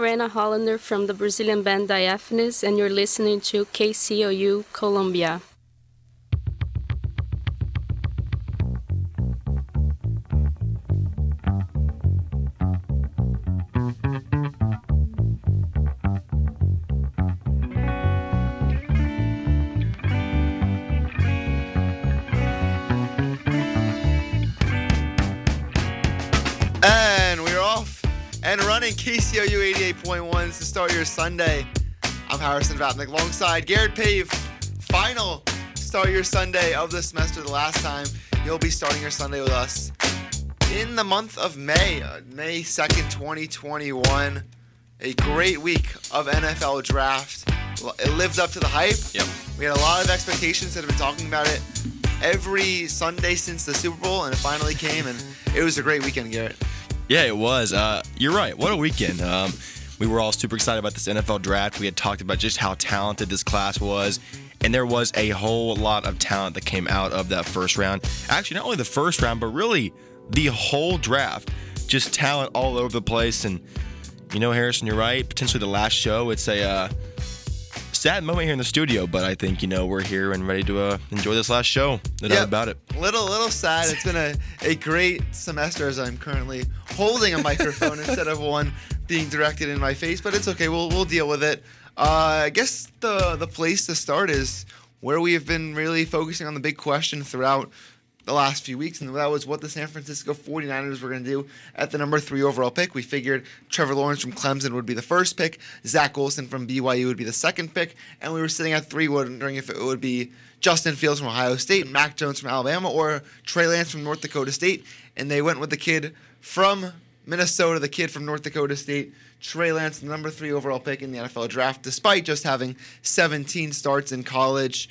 Rena Hollander from the Brazilian band Diaphanous, and you're listening to KCOU Columbia. 88.1 your Sunday. I'm Harrison Vapnik alongside Garrett Pave. Final start your Sunday of the semester. The last time you'll be starting your Sunday with us in the month of May, uh, May 2nd, 2021. A great week of NFL draft. It lived up to the hype. Yep. We had a lot of expectations that have been talking about it every Sunday since the Super Bowl, and it finally came, and it was a great weekend, Garrett. Yeah, it was. Uh, you're right. What a weekend. Um, we were all super excited about this NFL draft. We had talked about just how talented this class was. And there was a whole lot of talent that came out of that first round. Actually, not only the first round, but really the whole draft. Just talent all over the place. And, you know, Harrison, you're right. Potentially the last show. It's a uh, sad moment here in the studio, but I think, you know, we're here and ready to uh, enjoy this last show. No doubt about it. Little, little sad. It's been a, a great semester as I'm currently holding a microphone instead of one being directed in my face, but it's okay. We'll, we'll deal with it. Uh, I guess the, the place to start is where we have been really focusing on the big question throughout the last few weeks, and that was what the San Francisco 49ers were going to do at the number three overall pick. We figured Trevor Lawrence from Clemson would be the first pick, Zach Wilson from BYU would be the second pick, and we were sitting at three wondering if it would be Justin Fields from Ohio State, Mac Jones from Alabama, or Trey Lance from North Dakota State. And they went with the kid from Minnesota, the kid from North Dakota State, Trey Lance, the number three overall pick in the NFL draft, despite just having 17 starts in college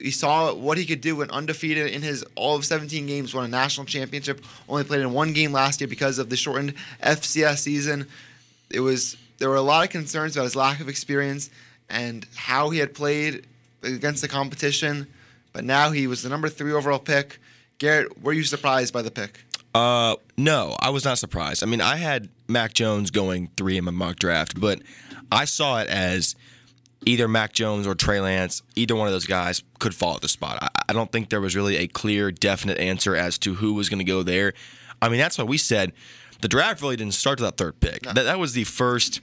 we saw what he could do when undefeated in his all of 17 games, won a national championship. Only played in one game last year because of the shortened FCS season. It was there were a lot of concerns about his lack of experience and how he had played against the competition. But now he was the number three overall pick. Garrett, were you surprised by the pick? Uh, no, I was not surprised. I mean, I had Mac Jones going three in my mock draft, but I saw it as either Mac Jones or Trey Lance, either one of those guys could fall at the spot. I, I don't think there was really a clear, definite answer as to who was going to go there. I mean, that's why we said the draft really didn't start to that third pick. That, that was the first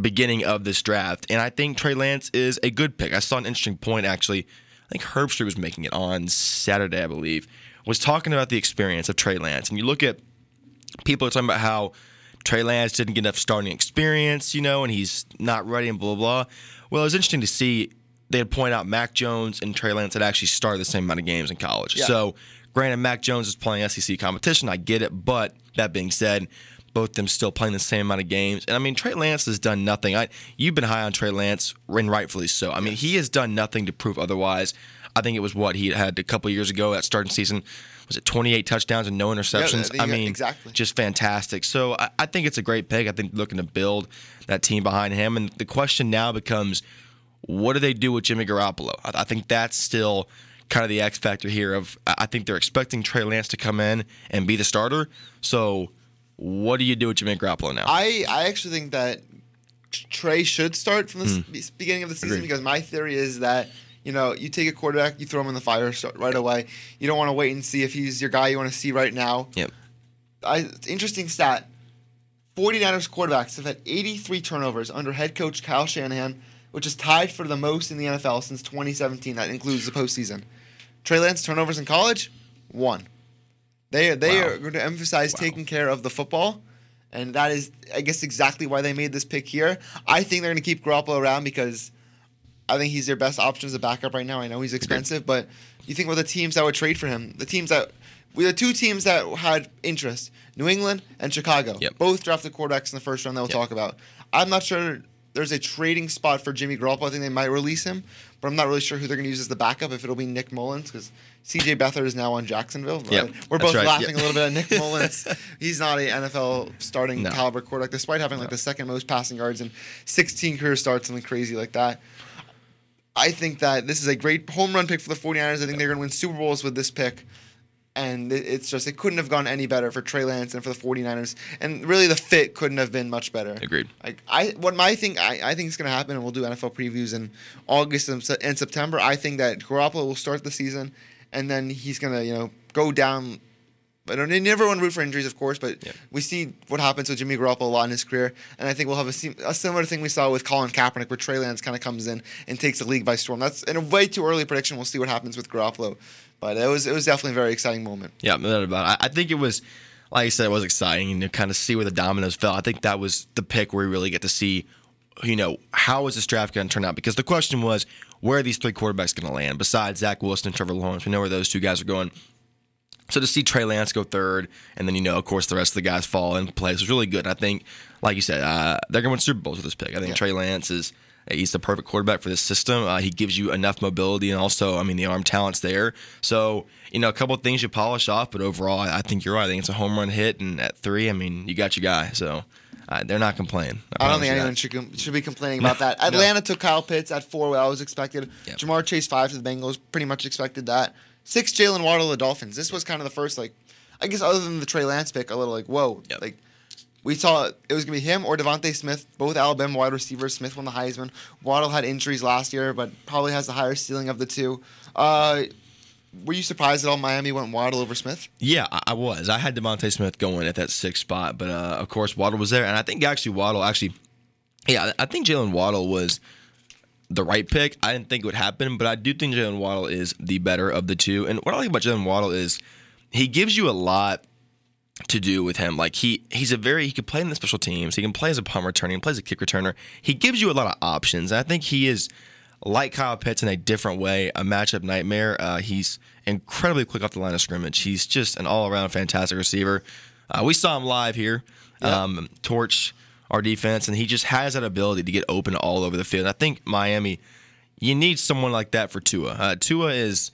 beginning of this draft, and I think Trey Lance is a good pick. I saw an interesting point actually. I think Herbstreit was making it on Saturday, I believe, was talking about the experience of Trey Lance, and you look at people are talking about how Trey Lance didn't get enough starting experience, you know, and he's not ready and blah blah. blah. Well, it was interesting to see they had pointed out Mac Jones and Trey Lance had actually started the same amount of games in college. Yeah. So, granted, Mac Jones is playing SEC competition. I get it, but that being said, both of them still playing the same amount of games. And I mean, Trey Lance has done nothing. I you've been high on Trey Lance, and rightfully so. I mean, he has done nothing to prove otherwise. I think it was what he had a couple years ago that starting season. Was it 28 touchdowns and no interceptions? think- I mean, exactly. just fantastic. So I, I think it's a great pick. I think looking to build that team behind him. And the question now becomes, what do they do with Jimmy Garoppolo? I, I think that's still kind of the X factor here. Of I think they're expecting Trey Lance to come in and be the starter. So what do you do with Jimmy Garoppolo now? I, I actually think that Trey should start from the s hmm. beginning of the season. Agreed. because my theory is that you know you take a quarterback, you throw him in the fire right away. You don't want to wait and see if he's your guy you want to see right now. Yep. I, it's interesting stat. 49ers quarterbacks have had 83 turnovers under head coach Kyle Shanahan, which is tied for the most in the NFL since 2017. That includes the postseason. Trey Lance turnovers in college, one. They they Wow. are going to emphasize taking care of the football, and that is, I guess, exactly why they made this pick here. I think they're going to keep Garoppolo around because I think he's their best option as a backup right now. I know he's expensive, but you think about the teams that would trade for him. The teams that we the two teams that had interest: New England and Chicago. Yep. Both drafted quarterbacks in the first round. That we'll Yep. talk about. I'm not sure there's a trading spot for Jimmy Garoppolo. I think they might release him, but I'm not really sure who they're going to use as the backup. If it'll be Nick Mullens, because C.J. Beathard is now on Jacksonville. Yep, We're both right, laughing yep. a little bit at Nick Mullens. He's not an NFL starting No. caliber quarterback, despite having like the second most passing yards and 16 career starts, something crazy like that. I think that this is a great home run pick for the 49ers. I think they're going to win Super Bowls with this pick. And it's just, it couldn't have gone any better for Trey Lance and for the 49ers. And really, the fit couldn't have been much better. Agreed. Like I, what my thing, I, I think is going to happen, and we'll do NFL previews in August and, and September. I think that Garoppolo will start the season, and then he's going to, you know, go down. I don't. Never want to root for injuries, of course, but Yeah. we see what happens with Jimmy Garoppolo a lot in his career, and I think we'll have a, a similar thing we saw with Colin Kaepernick, where Trey Lance kind of comes in and takes the league by storm. That's in a way too early prediction. We'll see what happens with Garoppolo, but it was it was definitely a very exciting moment. Yeah, no doubt about it. I, I think it was, like I said, it was exciting to kind of see where the dominoes fell. I think that was the pick where we really get to see, you know, how is this draft going to turn out? Because the question was, where are these three quarterbacks going to land besides Zach Wilson and Trevor Lawrence? We know where those two guys are going. So to see Trey Lance go third, and then you know, of course, the rest of the guys fall in place was really good. And I think, like you said, uh, they're going to win Super Bowls with this pick. I think Yeah. Trey Lance is he's the perfect quarterback for this system. Uh, he gives you enough mobility, and also, I mean, the arm talent's there. So you know, a couple of things you polish off, but overall, I, I think you're right. I think it's a home run hit, and at three, I mean, you got your guy. So uh, they're not complaining. I don't think anyone should com- should be complaining about that. Atlanta took Kyle Pitts at four, what I was expected. Yep. Ja'Marr Chase five to the Bengals, pretty much expected that. Six, Jaylen Waddle the Dolphins. This was kind of the first like, I guess other than the Trey Lance pick, a little like whoa, Yep. like. We saw it was gonna be him or DeVonta Smith, both Alabama wide receivers. Smith won the Heisman. Waddle had injuries last year, but probably has the higher ceiling of the two. Uh, were you surprised at all Miami went Waddle over Smith? Yeah, I, was. I had DeVonta Smith going at that sixth spot, but uh, of course Waddle was there, and I think actually Waddle actually, yeah, I think Jaylen Waddle was the right pick. I didn't think it would happen, but I do think Jaylen Waddle is the better of the two. And what I like about Jaylen Waddle is he gives you a lot to do with him. Like he he's a very he can play in the special teams. He can play as a punt returner. He can play as a kick returner. He gives you a lot of options. And I think he is like Kyle Pitts in a different way, a matchup nightmare. Uh, he's incredibly quick off the line of scrimmage. He's just an all around fantastic receiver. Uh, we saw him live here, um, torch our defense, and he just has that ability to get open all over the field. I think Miami, you need someone like that for Tua. Uh, Tua is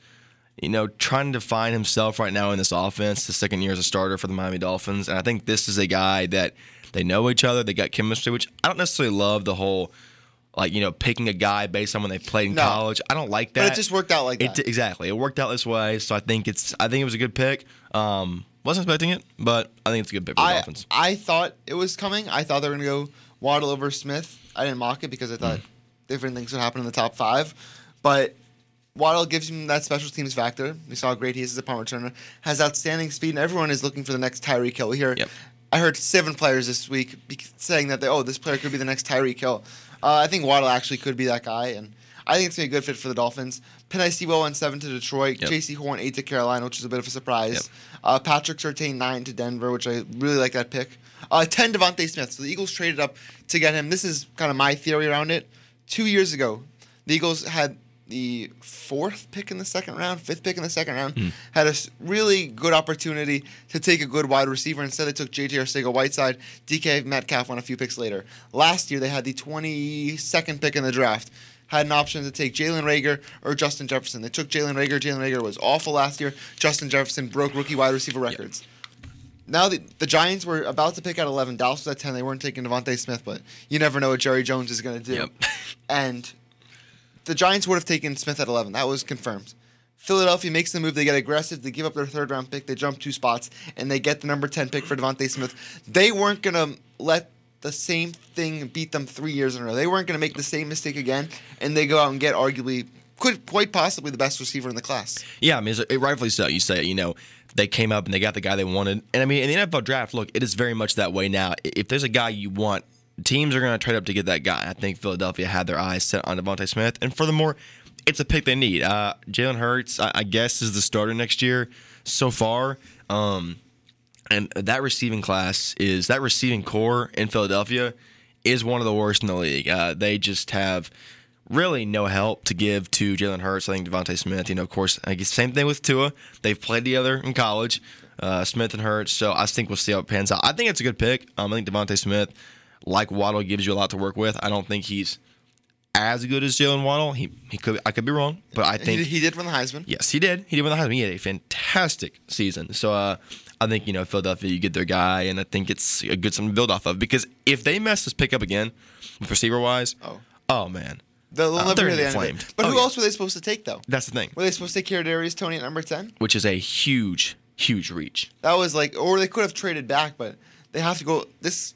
you know, trying to find himself right now in this offense. The second year as a starter for the Miami Dolphins, and I think this is a guy that they know each other. They got chemistry, which I don't necessarily love. The whole like you know picking a guy based on when they played in No. college. I don't like that. But it just worked out like It that. exactly. It worked out this way, so I think it's. I think it was a good pick. Um, wasn't expecting it, but I think it's a good pick for the I, Dolphins. I thought it was coming. I thought they were going to go Waddle over Smith. I didn't mock it because I thought Mm. different things would happen in the top five. But Waddle gives him that special teams factor. We saw how great he is as a punt returner. Has outstanding speed, and everyone is looking for the next Tyreek Hill. Hear, Yep. I heard seven players this week saying that they, oh, this player could be the next Tyreek Hill. Uh, I think Waddle actually could be that guy, and I think it's going to be a good fit for the Dolphins. Penei Sewell went seven to Detroit. Yep. Jaycee Horn eight to Carolina, which is a bit of a surprise. Yep. Uh, Patrick Surtain nine to Denver, which I really like that pick. Uh, ten DeVonta Smith. So the Eagles traded up to get him. This is kind of my theory around it. Two years ago, the Eagles had the fourth pick in the second round, fifth pick in the second round, Hmm. had a really good opportunity to take a good wide receiver. Instead, they took J.J. Arcega-Whiteside. DK Metcalf went a few picks later. Last year, they had the 22nd pick in the draft. Had an option to take Jalen Reagor or Justin Jefferson. They took Jalen Reagor. Jalen Reagor was awful last year. Justin Jefferson broke rookie wide receiver records. Now the, the Giants were about to pick at 11. Dallas was at 10. They weren't taking DeVonta Smith, but you never know what Jerry Jones is going to do. Yep. And the Giants would have taken Smith at 11. That was confirmed. Philadelphia makes the move. They get aggressive. They give up their third round pick. They jump two spots, and they get the number 10 pick for Devontae Smith. They weren't going to let the same thing beat them three years in a row. They weren't going to make the same mistake again, and they go out and get arguably, could quite possibly the best receiver in the class. Yeah, I mean, it, rightfully so. You say, you know, they came up and they got the guy they wanted. And I mean, in the NFL draft, look, it is very much that way now. If there's a guy you want, teams are going to trade up to get that guy. I think Philadelphia had their eyes set on DeVonta Smith. And furthermore, it's a pick they need. Uh, Jalen Hurts, I, I guess, is the starter next year so far. Um, and that receiving class is that receiving core in Philadelphia is one of the worst in the league. Uh, they just have really no help to give to Jalen Hurts. I think DeVonta Smith. You know, of course, I guess same thing with Tua. They've played together in college, uh, Smith and Hurts. So I think we'll see how it pans out. I think it's a good pick. Um, I think DeVonta Smith, like Waddle, gives you a lot to work with. I don't think he's as good as Jaylen Waddle. He he could I could be wrong, but I think he, he did win the Heisman. Yes, he did. He did win the Heisman. He had a fantastic season. So uh, I think you know Philadelphia, you get their guy, and I think it's a good something to build off of. Because if they mess this pick up again, receiver wise, Oh. oh man, They'll uh, they're the inflamed. But Oh, who yeah. else were they supposed to take, though? that's the thing. Were they supposed to take Kadarius Toney at number 10? Which is a huge huge reach. That was like, or they could have traded back, but they have to go. This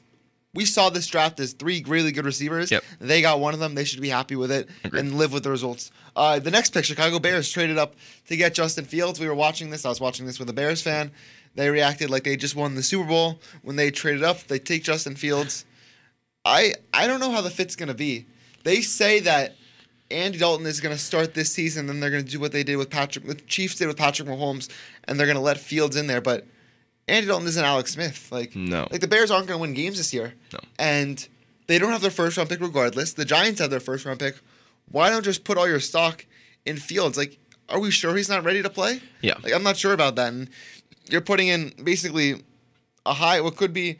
we saw this draft as three really good receivers. Yep. They got one of them. They should be happy with it Agreed. and live with the results. Uh, the next pick, Chicago Bears traded up to get Justin Fields. We were watching this. I was watching this with a Bears fan. They reacted like they just won the Super Bowl when they traded up. They take Justin Fields. I I don't know how the fit's gonna be. They say that Andy Dalton is gonna start this season, then they're gonna do what they did with Patrick, the Chiefs did with Patrick Mahomes, and they're gonna let Fields in there. But Andy Dalton isn't Alex Smith. Like No. like the Bears aren't gonna win games this year. No. And they don't have their first round pick regardless. The Giants have their first round pick. Why don't just put all your stock in Fields? Like, are we sure he's not ready to play? Yeah. Like I'm not sure about that. And you're putting in basically a high what could be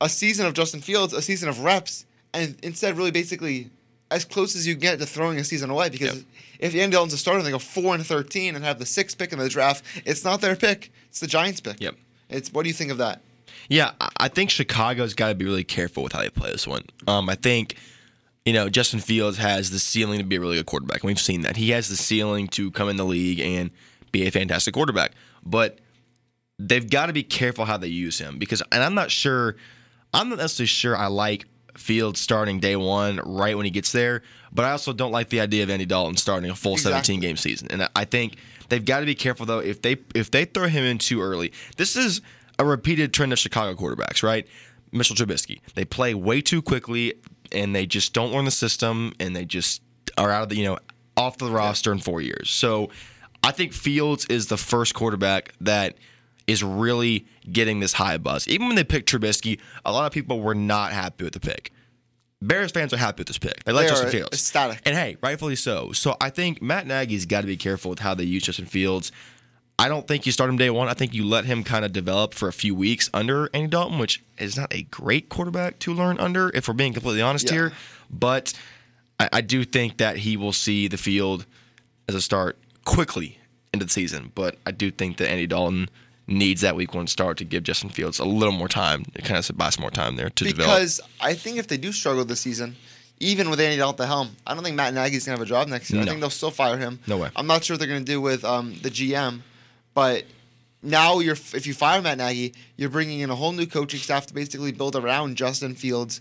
a season of Justin Fields, a season of reps, and instead really basically as close as you get to throwing a season away. Because Yep. if Andy Dalton's a starter and they go four and thirteen and have the sixth pick in the draft, it's not their pick. It's the Giants' pick. Yep. It's what do you think of that? Yeah, I- I think Chicago's got to be really careful with how they play this one. Um, I think, you know, Justin Fields has the ceiling to be a really good quarterback. and We've seen that. He has the ceiling to come in the league and be a fantastic quarterback. But they've got to be careful how they use him because, and I'm not sure, I'm not necessarily sure I like Fields starting day one right when he gets there, but I also don't like the idea of Andy Dalton starting a full Exactly. 17 game season. And I think they've got to be careful though if they if they throw him in too early. This is a repeated trend of Chicago quarterbacks, right? Mitchell Trubisky. They play way too quickly and they just don't learn the system and they just are out of the, you know, off the roster in 4 years. So I think Fields is the first quarterback that is really getting this high buzz. Even when they picked Trubisky, a lot of people were not happy with the pick. Bears fans are happy with this pick. They like They Justin Fields. ecstatic. And hey, rightfully so. So I think Matt Nagy's got to be careful with how they use Justin Fields. I don't think you start him day one. I think you let him kind of develop for a few weeks under Andy Dalton, which is not a great quarterback to learn under, if we're being completely honest Yeah. here. But I, I do think that he will see the field as a start quickly into the season. But I do think that Andy Dalton needs that week one start to give Justin Fields a little more time, to kind of buy some more time there to develop. Because I think if they do struggle this season, even with Andy Dalton at the helm, I don't think Matt Nagy's gonna have a job next year. I think they'll still fire him. No way. I'm not sure what they're gonna do with um, the GM, but now you're if you fire Matt Nagy, you're bringing in a whole new coaching staff to basically build around Justin Fields,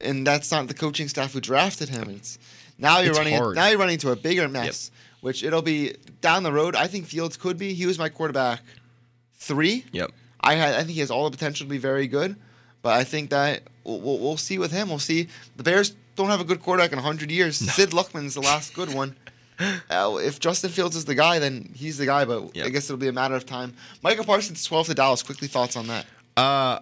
and that's not the coaching staff who drafted him. It's now you're It's running hard. now you're running into a bigger mess, which it'll be down the road. I think Fields could be. He was my quarterback three. Yep. I had, I think he has all the potential to be very good, but I think that we'll, we'll, we'll see with him. We'll see. The Bears don't have a good quarterback in 100 years. Sid Luckman's the last good one. Uh, if Justin Fields is the guy, then he's the guy, but I guess it'll be a matter of time. Micah Parsons, 12 to Dallas. Quickly, thoughts on that? Uh,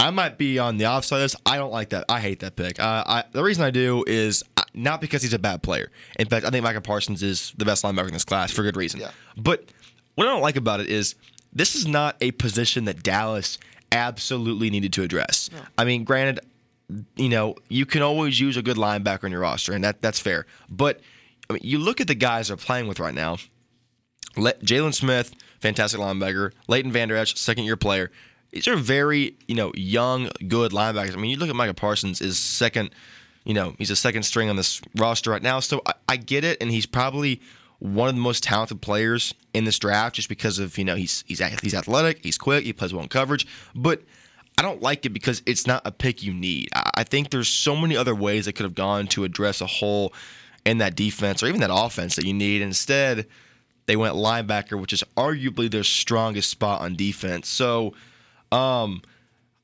I might be on the offside of this. I don't like that. I hate that pick. Uh, I, the reason I do is uh, not because he's a bad player. In fact, I think Micah Parsons is the best linebacker in this class for good reason. Yeah. But what I don't like about it is this is not a position that Dallas absolutely needed to address. I mean, granted, you know, you can always use a good linebacker in your roster, and that that's fair. But I mean, you look at the guys they're playing with right now. Le- Jaylon Smith, fantastic linebacker. Leighton Vander Esch, second year player. These are very, you know, young, good linebackers. I mean, you look at Micah Parsons is second, you know, he's a second string on this roster right now. So I, I get it, and he's probably one of the most talented players in this draft just because of, you know, he's he's he's athletic, he's quick, he plays well in coverage. But I don't like it because it's not a pick you need. I think there's so many other ways that could have gone to address a hole in that defense or even that offense that you need. Instead, they went linebacker, which is arguably their strongest spot on defense. So, um,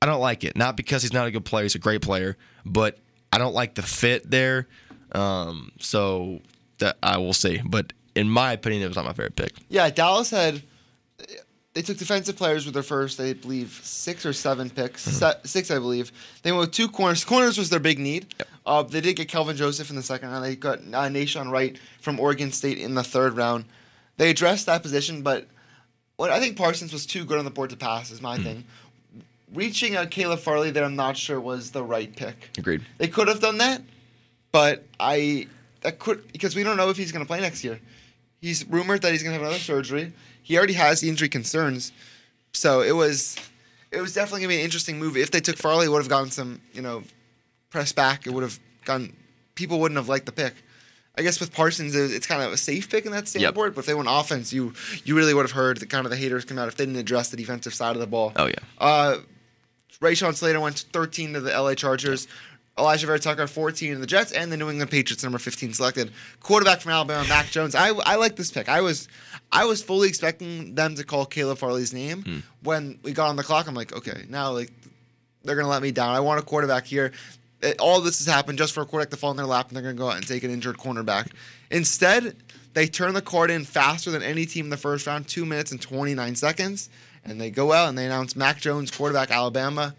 I don't like it. Not because he's not a good player; he's a great player, but I don't like the fit there. Um, so that I will see. But in my opinion, it was not my favorite pick. Yeah, Dallas had. They took defensive players with their first, I believe, six or seven picks. Se- six, I believe. They went with two corners. Corners was their big need. Uh, they did get Kelvin Joseph in the second round. They got uh, Nahshon Wright from Oregon State in the third round. They addressed that position, but what I think Parsons was too good on the board to pass is my thing. Reaching a Caleb Farley there, I'm not sure was the right pick. Agreed. They could have done that, but I that could because we don't know if he's going to play next year. He's rumored that he's going to have another surgery. He already has injury concerns, so it was it was definitely going to be an interesting move. If they took Farley, it would have gotten some you know press back. It would have gone. People wouldn't have liked the pick. I guess with Parsons, it's kind of a safe pick in that standpoint. But if they went offense, you you really would have heard the kind of the haters come out if they didn't address the defensive side of the ball. Oh yeah. Uh, Rashawn Slater went 13 to the LA Chargers. Alijah Vera-Tucker 14 to the Jets, and the New England Patriots number 15 selected. Quarterback from Alabama, Mac Jones. I, I like this pick. I was I was fully expecting them to call Caleb Farley's name Hmm. when we got on the clock. I'm like, okay, now like they're gonna let me down. I want a quarterback here. It- all this has happened just for a quarterback to fall in their lap, and they're gonna go out and take an injured cornerback. Instead, they turn the card in faster than any team in the first round, two minutes and 29 seconds, and they go out and they announce Mac Jones, quarterback Alabama.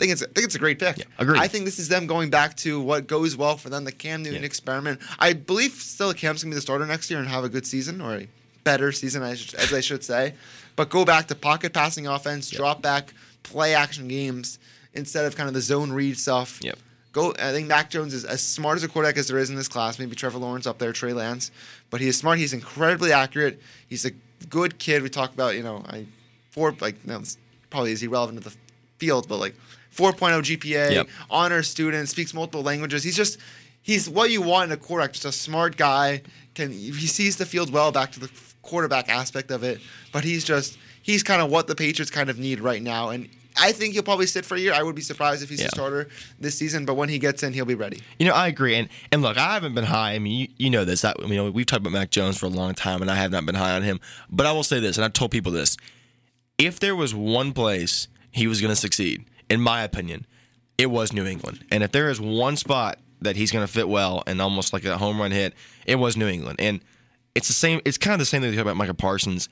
I think it's I think it's a great pick. agreed. I think this is them going back to what goes well for them, the Cam Newton Yeah. experiment. I believe still Cam's gonna be the starter next year and have a good season or a better season, as, as I should say. But go back to pocket passing offense, drop back, play action games instead of kind of the zone read stuff. Yep. Go. I think Mac Jones is as smart as a quarterback as there is in this class. Maybe Trevor Lawrence up there, Trey Lance, but he is smart. He's incredibly accurate. He's a good kid. We talk about you know I four like no, probably is irrelevant to the field, but like 4.0 GPA, Yep. honor student, speaks multiple languages. He's just he's what you want in a quarterback. Just a smart guy. Can he sees the field well. Back to the quarterback aspect of it, but he's just he's kind of what the Patriots kind of need right now. And I think he'll probably sit for a year. I would be surprised if he's Yeah. a starter this season, but when he gets in, he'll be ready. You know, I agree, and and look, I haven't been high. I mean, you, you know this. I, you know, we've talked about Mac Jones for a long time, and I have not been high on him. But I will say this, and I've told people this: if there was one place he was going to succeed, in my opinion, it was New England. And if there is one spot that he's going to fit well and almost like a home run hit, it was New England. And it's the same. It's kind of the same thing they talk about Micah Parsons.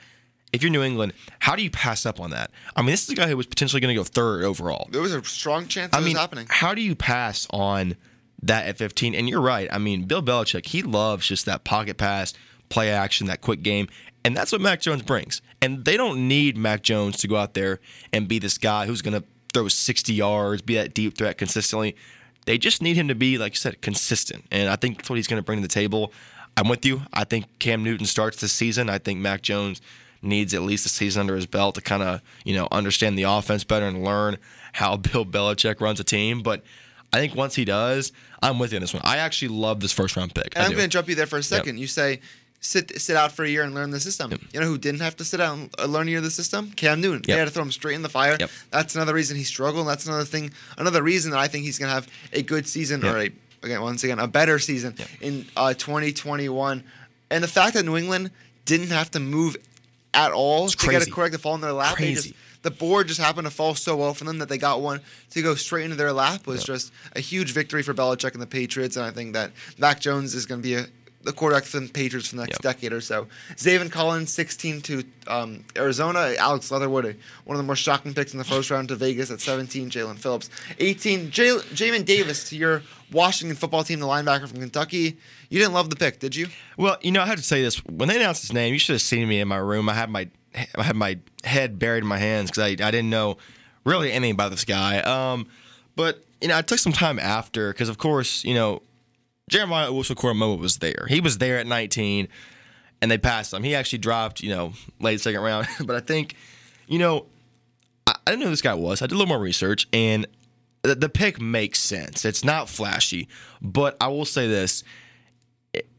If you're New England, how do you pass up on that? I mean, this is a guy who was potentially going to go third overall. There was a strong chance I it mean, was happening. how do you pass on that at 15? And you're right. I mean, Bill Belichick, he loves just that pocket pass, play action, that quick game. And that's what Mac Jones brings. And they don't need Mac Jones to go out there and be this guy who's going to throw 60 yards, be that deep threat consistently. They just need him to be, like you said, consistent. And I think that's what he's going to bring to the table. I'm with you. I think Cam Newton starts this season. I think Mac Jones needs at least a season under his belt to kind of, you know, understand the offense better and learn how Bill Belichick runs a team. But I think once he does, I'm with you on this one. I actually love this first round pick. And I I'm going to jump you there for a second. You say sit sit out for a year and learn the system. You know who didn't have to sit out and uh, learn a year of the system? Cam Newton. They had to throw him straight in the fire. Yep. That's another reason he struggled. That's another thing, another reason that I think he's going to have a good season Yep. or a again once again a better season Yep. in uh, 2021. And the fact that New England didn't have to move at all to get a correct to fall in their lap. They just the board just happened to fall so well for them that they got one to go straight into their lap was Yep. just a huge victory for Belichick and the Patriots. And I think that Mac Jones is going to be a, the quarterback for the Patriots for the next Yep. decade or so. Zaven Collins, 16 to um, Arizona. Alex Leatherwood, one of the more shocking picks in the first round to Vegas at 17. Jaelan Phillips, 18. Jal- Jamin Davis to your Washington football team, the linebacker from Kentucky. You didn't love the pick, did you? Well, you know, I have to say this. When they announced his name, you should have seen me in my room. I had my I had my head buried in my hands because I, I didn't know really anything about this guy. Um, but you know, I took some time after because, of course, you know, Jeremiah Owusu-Koramoah was there. He was there at 19, and they passed him. He actually dropped, you know, late second round. but I think, you know, I, I didn't know who this guy was. I did a little more research, and the, the pick makes sense. It's not flashy, but I will say this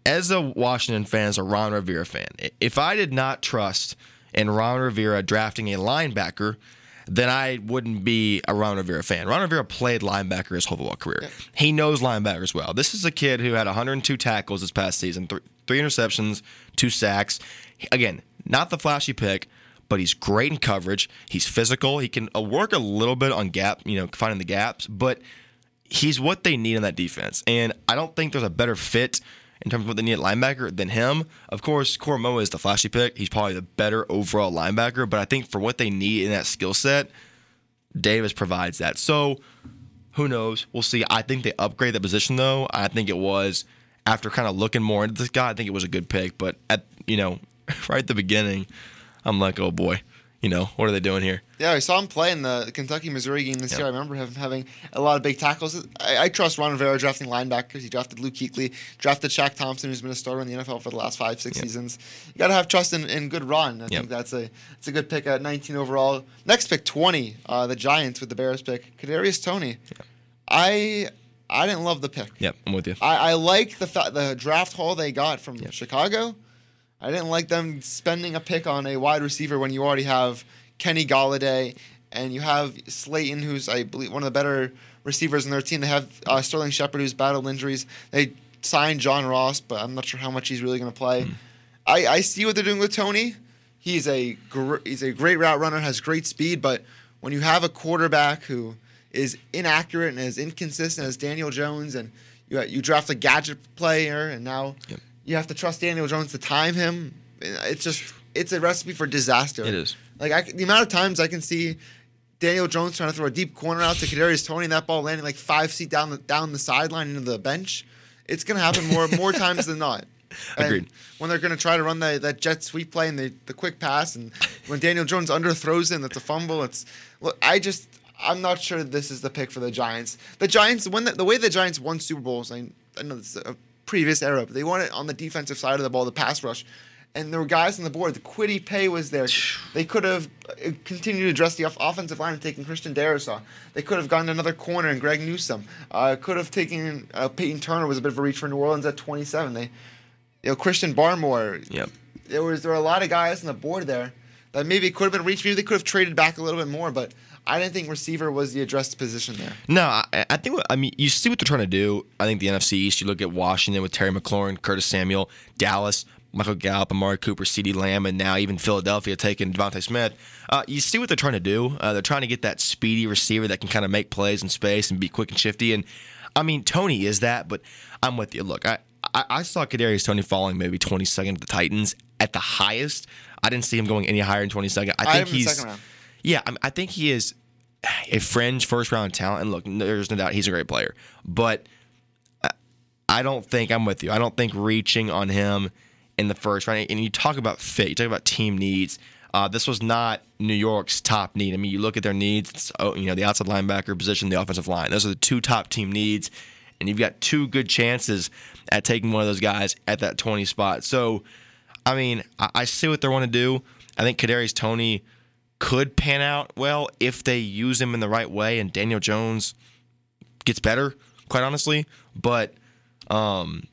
as a Washington fan, as a Ron Rivera fan, if I did not trust in Ron Rivera drafting a linebacker, then I wouldn't be a Ron Rivera fan. Ron Rivera played linebacker his whole football career. He knows linebackers well. This is a kid who had 102 tackles this past season, th- three interceptions, two sacks. Again, not the flashy pick, but he's great in coverage. He's physical. He can uh, work a little bit on gap, you know, finding the gaps, but he's what they need in that defense. And I don't think there's a better fit in terms of what they need at linebacker than him. Of course, Koramoah is the flashy pick. He's probably the better overall linebacker, but I think for what they need in that skill set, Davis provides that. So who knows? We'll see. I think they upgrade that position though. I think it was after kind of looking more into this guy, I think it was a good pick. But at you know, right at the beginning, I'm like, oh boy, you know, what are they doing here? Yeah, I saw him play in the Kentucky Missouri game this Yeah. year. I remember him having a lot of big tackles. I, I trust Ron Rivera drafting linebackers. He drafted Luke Kuechly, drafted Shaq Thompson, who's been a starter in the NFL for the last five, six Yep. seasons. You got to have trust in, in good Ron. I Yep. think that's a it's a good pick at 19 overall. Next pick, 20, uh, the Giants with the Bears pick, Kadarius Toney. I I didn't love the pick. Yep, I'm with you. I, I like the fa- the draft haul they got from Chicago. I didn't like them spending a pick on a wide receiver when you already have Kenny Golladay and you have Slayton, who's I believe one of the better receivers in their team. They have uh, Sterling Shepard, who's battled injuries. They signed John Ross, but I'm not sure how much he's really going to play. Hmm. I, I see what they're doing with Toney. He's a gr- he's a great route runner, has great speed, but when you have a quarterback who is inaccurate and as inconsistent as Daniel Jones, and you you draft a gadget player, and now Yep. You have to trust Daniel Jones to time him. It's just it's a recipe for disaster. It is. Like I, the amount of times I can see Daniel Jones trying to throw a deep corner out to Kadarius Toney, and that ball landing like five feet down the down the sideline into the bench. It's gonna happen more more times than not. And Agreed. When they're gonna try to run the, that jet sweep play and the, the quick pass, and when Daniel Jones underthrows it, and it's a fumble. It's look, I just I'm not sure this is the pick for the Giants. The Giants when the, the way the Giants won Super Bowls, I, I know this is a previous era, but they won it on the defensive side of the ball, the pass rush. And there were guys on the board. The Kwity Paye was there. They could have uh, continued to address the off- offensive line and taken Christian Darrisaw. They could have gone to another corner and Greg Newsome. Uh, could have taken uh, Payton Turner was a bit of a reach for New Orleans at 27. They, you know, Christian Barmore. Yep. There was there were a lot of guys on the board there that maybe could have been reached. Maybe they could have traded back a little bit more, but I didn't think receiver was the addressed position there. No, I, I think. I mean, you see what they're trying to do. I think the NFC East. You look at Washington with Terry McLaurin, Curtis Samuel, Dallas, Michael Gallup, Amari Cooper, CeeDee Lamb, and now even Philadelphia taking DeVonta Smith. Uh, you see what they're trying to do. Uh, they're trying to get that speedy receiver that can kind of make plays in space and be quick and shifty. And I mean, Toney is that, but I'm with you. Look, I I, I saw Kadarius Toney falling maybe 22nd to the Titans at the highest. I didn't see him going any higher than 22nd. I I think in the he's second round. Yeah, I, think he is a fringe first round talent. And look, there's no doubt he's a great player. But I- don't think I'm with you. I don't think reaching on him in the first round. And you talk about fit. You talk about team needs. Uh, this was not New York's top need. I mean, you look at their needs. Oh, you know, the outside linebacker position, the offensive line. Those are the two top team needs, and you've got two good chances at taking one of those guys at that 20 spot. So, I mean, I, I see what they want to do. I think Kadarius Toney could pan out well if they use him in the right way, and Daniel Jones gets better. Quite honestly, but um,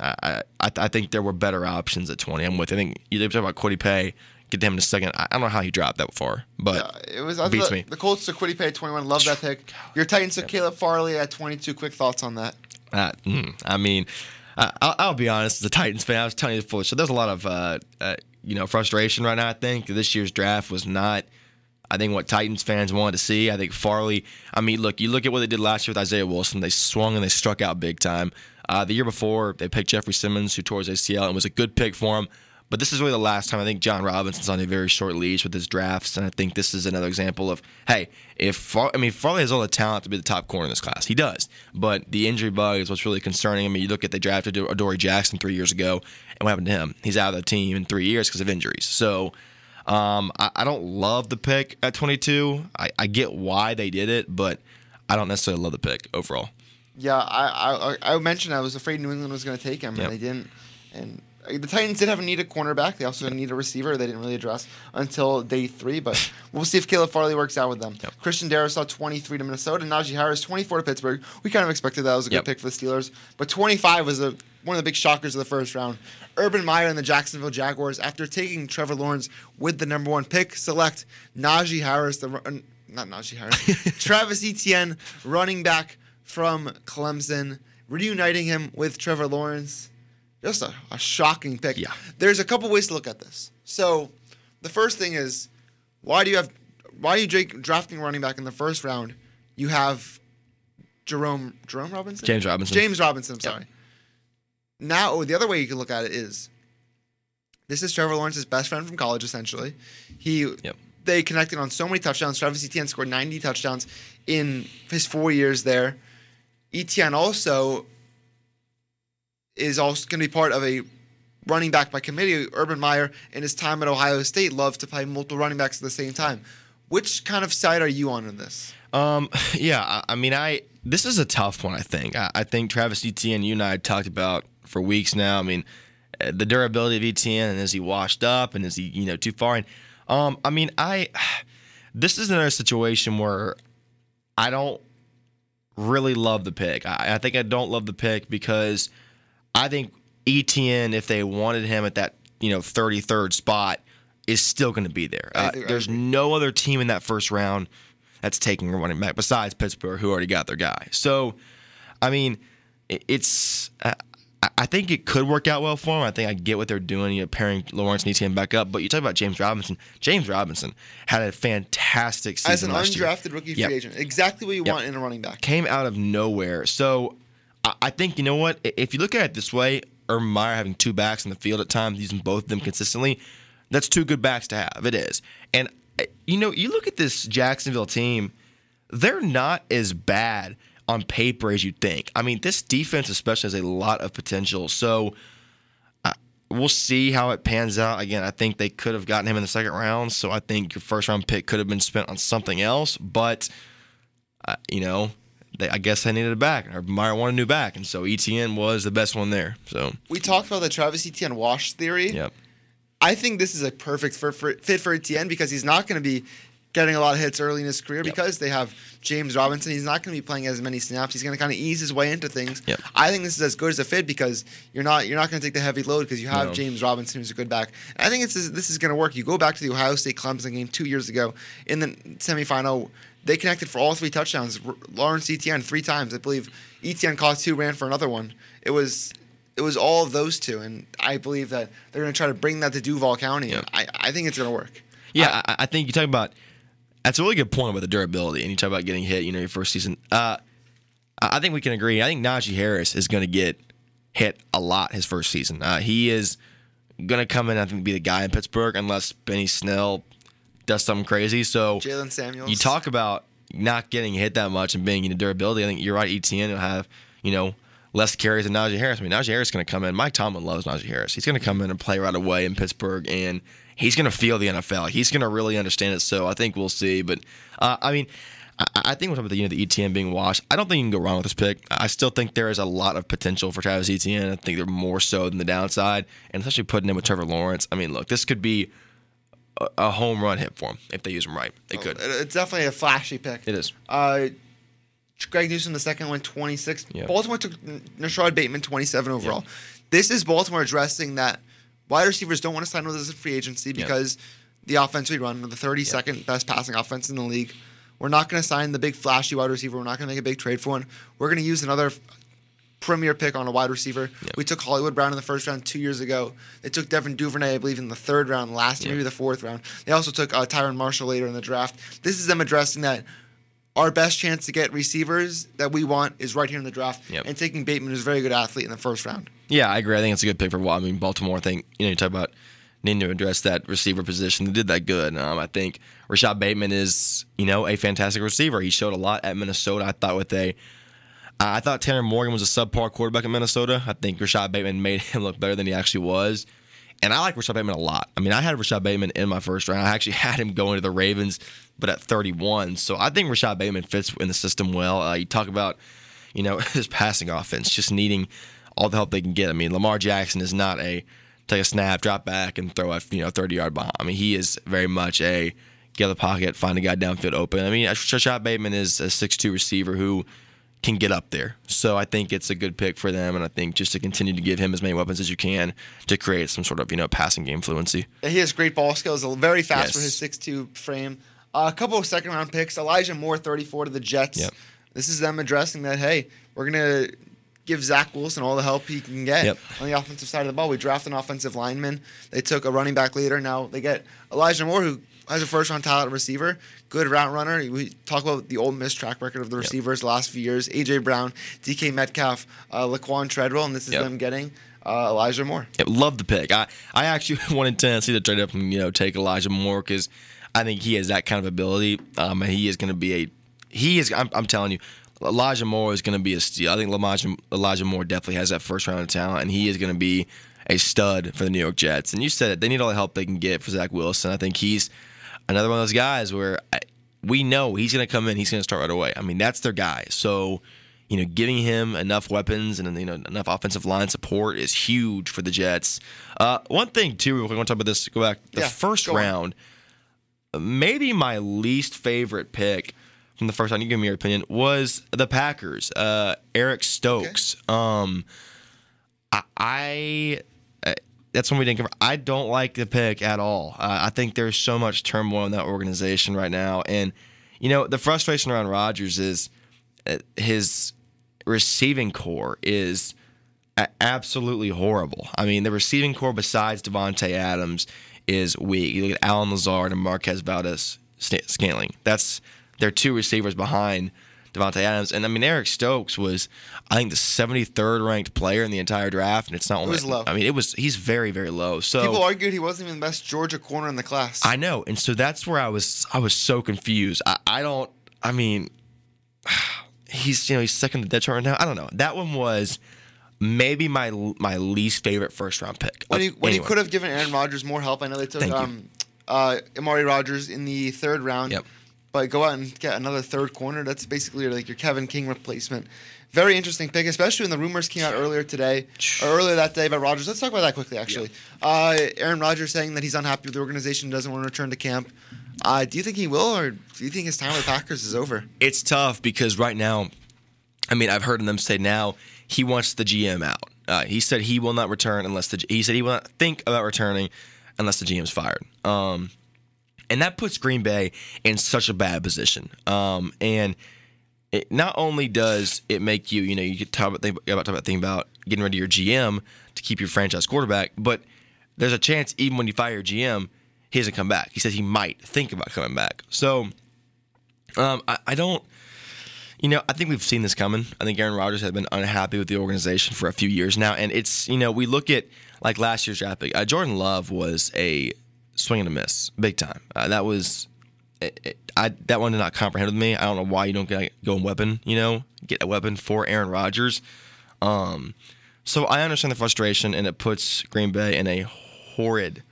I, I I think there were better options at 20. I'm with. I think you talk about Kwity Paye. Get him in a second. I, I don't know how he dropped that far, but Yeah, it was. Beats thought me. The Colts took Kwity Paye at 21. Love that pick. Your Titans took Caleb Farley at 22. Quick thoughts on that? Uh, mm, I mean, uh, I'll, I'll be honest. As a Titans fan, I was telling you before. So there's a lot of uh, uh, you know frustration right now. I think this year's draft was not. I think what Titans fans wanted to see. I think Farley. I mean, look, you look at what they did last year with Isaiah Wilson. They swung and they struck out big time. Uh, the year before, they picked Jeffery Simmons, who tore his ACL, and was a good pick for him. But this is really the last time I think Jon Robinson's on a very short leash with his drafts, and I think this is another example of hey, if Far- I mean Farley has all the talent to be the top corner in this class, he does. But the injury bug is what's really concerning. I mean, you look at they drafted Adoree Jackson three years ago, and what happened to him? He's out of the team in three years because of injuries. So. Um, I, I don't love the pick at 22. I, I get why they did it, but I don't necessarily love the pick overall. Yeah, I I, I mentioned I was afraid New England was going to take him, Yep. and they didn't. And Uh, the Titans did have a need a cornerback. They also need a receiver. They didn't really address until day three, but we'll see if Caleb Farley works out with them. Yep. Christian Darrisaw 23 to Minnesota. Najee Harris 24 to Pittsburgh. We kind of expected that was a good Yep. pick for the Steelers, but 25 was a one of the big shockers of the first round. Urban Meyer and the Jacksonville Jaguars, after taking Trevor Lawrence with the number one pick, select Najee Harris, the not Najee Harris, Travis Etienne, running back from Clemson, reuniting him with Trevor Lawrence. Just a, a shocking pick. Yeah. There's a couple ways to look at this. So, the first thing is, why do you have, why are you Jake drafting running back in the first round? You have Jerome Jerome Robinson, James Robinson. James Robinson. I'm Yep. sorry. Now, oh, the other way you can look at it is, this is Trevor Lawrence's best friend from college. Essentially, he Yep. they connected on so many touchdowns. Travis Etienne scored 90 touchdowns in his four years there. Etienne also is also going to be part of a running back by committee. Urban Meyer, in his time at Ohio State, loved to play multiple running backs at the same time. Which kind of side are you on in this? Um, yeah, I, mean, I this is a tough one. I think. I, I think Travis Etienne, you and I talked about for weeks now. I mean, uh, the durability of Etienne, and is he washed up, and is he you know too far? And um, I mean, I this is another situation where I don't really love the pick. I, I think I don't love the pick because I think Etienne, if they wanted him at that you know 33rd spot, is still going to be there. Uh, there's no other team in that first round that's taking a running back besides Pittsburgh, who already got their guy. So, I mean, it's. Uh, I- I think it could work out well for him. I think I get what they're doing, you know, pairing Lawrence and Etienne back up. But you talk about James Robinson. James Robinson had a fantastic season As an last year. undrafted rookie Yep. free agent, exactly what you Yep. want in a running back. Came out of nowhere. So I, think you know what? If you look at it this way, Urban Meyer having two backs in the field at times, using both of them consistently, that's two good backs to have. It is. And uh, you know, you look at this Jacksonville team, they're not as bad on paper as you'd think. I mean, this defense especially has a lot of potential. So uh, we'll see how it pans out. Again, I think they could have gotten him in the second round. So I think your first round pick could have been spent on something else. But uh, you know, they, I guess they needed a back, or Meyer wanted a new back, and so Etienne was the best one there. So We talked about the Travis Etienne wash theory. yep, I think this is a perfect for, for, fit for Etienne because he's not going to be getting a lot of hits early in his career Yep. because they have James Robinson. He's not going to be playing as many snaps. He's going to kind of ease his way into things. Yep. I think this is as good as a fit because you're not you're not going to take the heavy load because you have No. James Robinson who's a good back. And I think it's this is going to work. You go back to the Ohio State Clemson game two years ago in the semifinal. They connected for all three touchdowns. Lawrence Etienne three times, I believe. Etienne caught two, ran for another one. It was it was all of those two, and I believe that they're going to try to bring that to Duval County. Yep. I, I think it's going to work. yeah. I, I think you talk about that's a really good point about the durability, and you talk about getting hit. You know, your first season. Uh, I I think we can agree. I think Najee Harris is going to get hit a lot his first season. Uh, he is going to come in, I think, be the guy in Pittsburgh unless Benny Snell does something crazy. So Jaylen Samuels. you talk about not getting hit that much and being into durability. I think you're right. Etienne will have you know less carries than Najee Harris. I mean, Najee Harris is going to come in. Mike Tomlin loves Najee Harris. He's going to come in and play right away in Pittsburgh, and he's going to feel the NFL. He's going to really understand it. So I think we'll see. But uh, I mean. I I think we're talking about the, you know, the Etienne being washed. I don't think you can go wrong with this pick. I still think there is a lot of potential for Travis Etienne. I think they're more so than the downside, and especially putting him with Trevor Lawrence. I mean, look, this could be a, home run hit for him if they use him right. They could. It's definitely a flashy pick. It is. Uh, Greg Newsome, the second one, 26. Yep. Baltimore took Nashawn Bateman, 27 overall. This is Baltimore addressing that wide receivers don't want to sign with us as a free agency because the offense we run, the 32nd best passing offense in the league. We're not going to sign the big flashy wide receiver. We're not going to make a big trade for one. We're going to use another premier pick on a wide receiver. We took Hollywood Brown in the first round two years ago. They took Devin Duvernay, I believe, in the third round last, year, maybe the fourth round. They also took uh, Tyron Marshall later in the draft. This is them addressing that our best chance to get receivers that we want is right here in the draft. Yep. And taking Bateman, who's a very good athlete, in the first round. Yeah, I agree. I think it's a good pick for. I mean, Baltimore. I think you know you talk about needing to address that receiver position. They did that good. Um, I think Rashod Bateman is you know a fantastic receiver. He showed a lot at Minnesota. I thought with a. I thought Tanner Morgan was a subpar quarterback in Minnesota. I think Rashod Bateman made him look better than he actually was. And I like Rashod Bateman a lot. I mean, I had Rashod Bateman in my first round. I actually had him going to the Ravens, but at 31. So I think Rashod Bateman fits in the system well. Uh, you talk about, you know, his passing offense just needing all the help they can get. I mean, Lamar Jackson is not a take a snap, drop back, and throw a you know 30 yard bomb. I mean, he is very much a get out of the pocket, find a guy downfield open. I mean, Rashod Bateman is a 6'2 receiver who can get up there. So I think it's a good pick for them, and I think just to continue to give him as many weapons as you can to create some sort of you know passing game fluency. He has great ball skills, very fast for his six-two frame. Uh, a couple of second round picks. Elijah Moore, 34 to the Jets. Yep. This is them addressing that, hey, we're going to give Zach Wilson all the help he can get Yep. on the offensive side of the ball. We draft an offensive lineman. They took a running back later. Now they get Elijah Moore, who has a first round talent receiver, good route runner. We talk about the Ole Miss track record of the receivers the last few years. A.J. Brown, DK Metcalf, uh, Laquan Treadwell, and this is Yep. them getting uh, Elijah Moore. Yeah, love the pick. I, I actually wanted Tennessee to trade up and you know take Elijah Moore because I think he has that kind of ability. Um, and he is going to be a he is. I'm, I'm telling you, Elijah Moore is going to be a steal. I think Elijah Elijah Moore definitely has that first round of talent, and he is going to be a stud for the New York Jets. And you said it; they need all the help they can get for Zach Wilson. I think he's another one of those guys where I, we know he's going to come in, he's going to start right away. I mean, that's their guy. So you know, giving him enough weapons and you know enough offensive line support is huge for the Jets. Uh, one thing too, I want to talk about this. Go back the Yeah, first go on. round. Maybe my least favorite pick from the first round. You give me your opinion. Was the Packers? Uh, Eric Stokes. Um, I, I that's when we didn't cover. I don't like the pick at all. Uh, I think there's so much turmoil in that organization right now, and you know the frustration around Rodgers is uh, his receiving core is absolutely horrible. I mean, the receiving core besides Davante Adams is weak. You look at Allen Lazard and Marquez Valdez Scantling. That's their two receivers behind Davante Adams. And I mean, Eric Stokes was, I think, the 73rd ranked player in the entire draft, and it's not only. was low. I mean, it was. He's very, very low. So People argued he wasn't even the best Georgia corner in the class. I know, and so that's where I was. I was so confused. I, I don't. I mean, he's you know he's second to the depth chart right now. I don't know. That one was maybe my my least favorite first round pick. when he when he anyone. could have given Aaron Rodgers more help. I know they took um, uh, Amari Rodgers in the third round. Yep. But go out and get another third corner. That's basically like your Kevin King replacement. Very interesting pick, especially when the rumors came out earlier today or earlier that day about Rodgers. Let's talk about that quickly. Actually, uh, Aaron Rodgers saying that he's unhappy with the organization, doesn't want to return to camp. Uh, do you think he will, or do you think his time with the Packers is over? it's tough because right now, I mean, I've heard them say now he wants the GM out. Uh, he said he will not return unless the he said he will not think about returning unless the GM's fired. Um, and that puts Green Bay in such a bad position. Um, and it not only does it make you, you know, you talk about think about talk about thinking about getting rid of your GM to keep your franchise quarterback, but there's a chance even when you fire your GM, he doesn't come back. He says he might think about coming back. So um, I, I don't. You know, I think we've seen this coming. I think Aaron Rodgers has been unhappy with the organization for a few years now, and it's you know we look at like last year's draft pick. Uh, Jordan Love was a swing and a miss, big time. Uh, that was, it, it, I that one did not comprehend with me. I don't know why you don't get go and weapon. You know, get a weapon for Aaron Rodgers. Um, so I understand the frustration, and it puts Green Bay in a horrid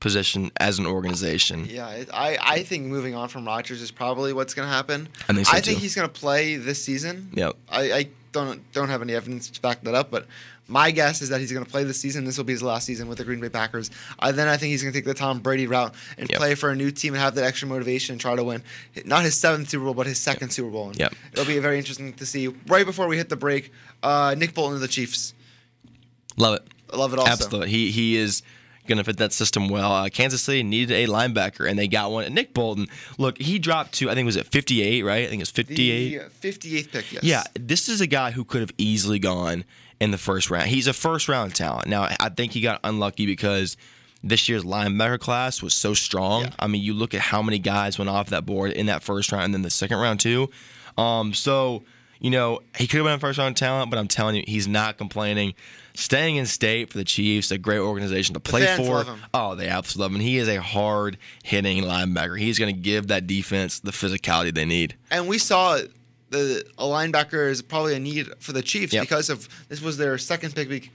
position as an organization. Yeah, I, I think moving on from Rodgers is probably what's going to happen. I think so, I think too. he's going to play this season. Yep. I, I don't don't have any evidence to back that up, but my guess is that he's going to play this season. This will be his last season with the Green Bay Packers. Uh, then I think he's going to take the Tom Brady route and Yep. play for a new team and have that extra motivation and try to win not his seventh Super Bowl, but his second Super Bowl. And Yep. It'll be very interesting to see. Right before we hit the break, uh, Nick Bolton of the Chiefs. Love it. I love it also. Absolutely. He he is going to fit that system well. Uh, Kansas City needed a linebacker, and they got one. And Nick Bolton, look, he dropped to I think was it 58, right? I think it's 58. The 58th pick, yes. Yeah, this is a guy who could have easily gone in the first round. He's a first round talent. Now, I think he got unlucky because this year's linebacker class was so strong. Yeah. I mean, you look at how many guys went off that board in that first round and then the second round too. Um, so, you know, he could have been a first round talent, but I'm telling you, he's not complaining. Staying in state for the Chiefs, a great organization to play for. love him. Oh, they absolutely love him. He is a hard hitting linebacker. He's going to give that defense the physicality they need. And we saw the a linebacker is probably a need for the Chiefs Yep. because of this was their second pick.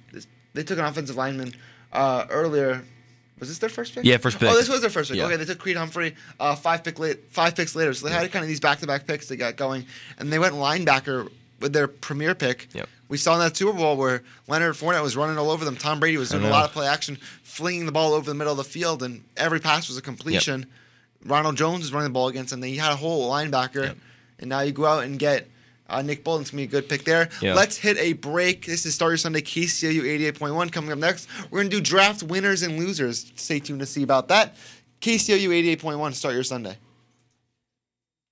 They took an offensive lineman uh, earlier. Was this their first pick? Yeah, first pick. Oh, this was their first pick. Yeah. Okay, they took Creed Humphrey uh, five pick late, five picks later. So they had kind of these back to back picks they got going, and they went linebacker with their premier pick. Yep. We saw in that Super Bowl where Leonard Fournette was running all over them. Tom Brady was doing a lot of play action, flinging the ball over the middle of the field, and every pass was a completion. Ronald Jones was running the ball against them. Then you had a whole linebacker, Yep. and now you go out and get uh, Nick Bolton's gonna be a good pick there. Yeah. Let's hit a break. This is Start Your Sunday KCOU 88.1. Coming up next, we're gonna do draft winners and losers. Stay tuned to see about that. KCOU 88.1. Start your Sunday.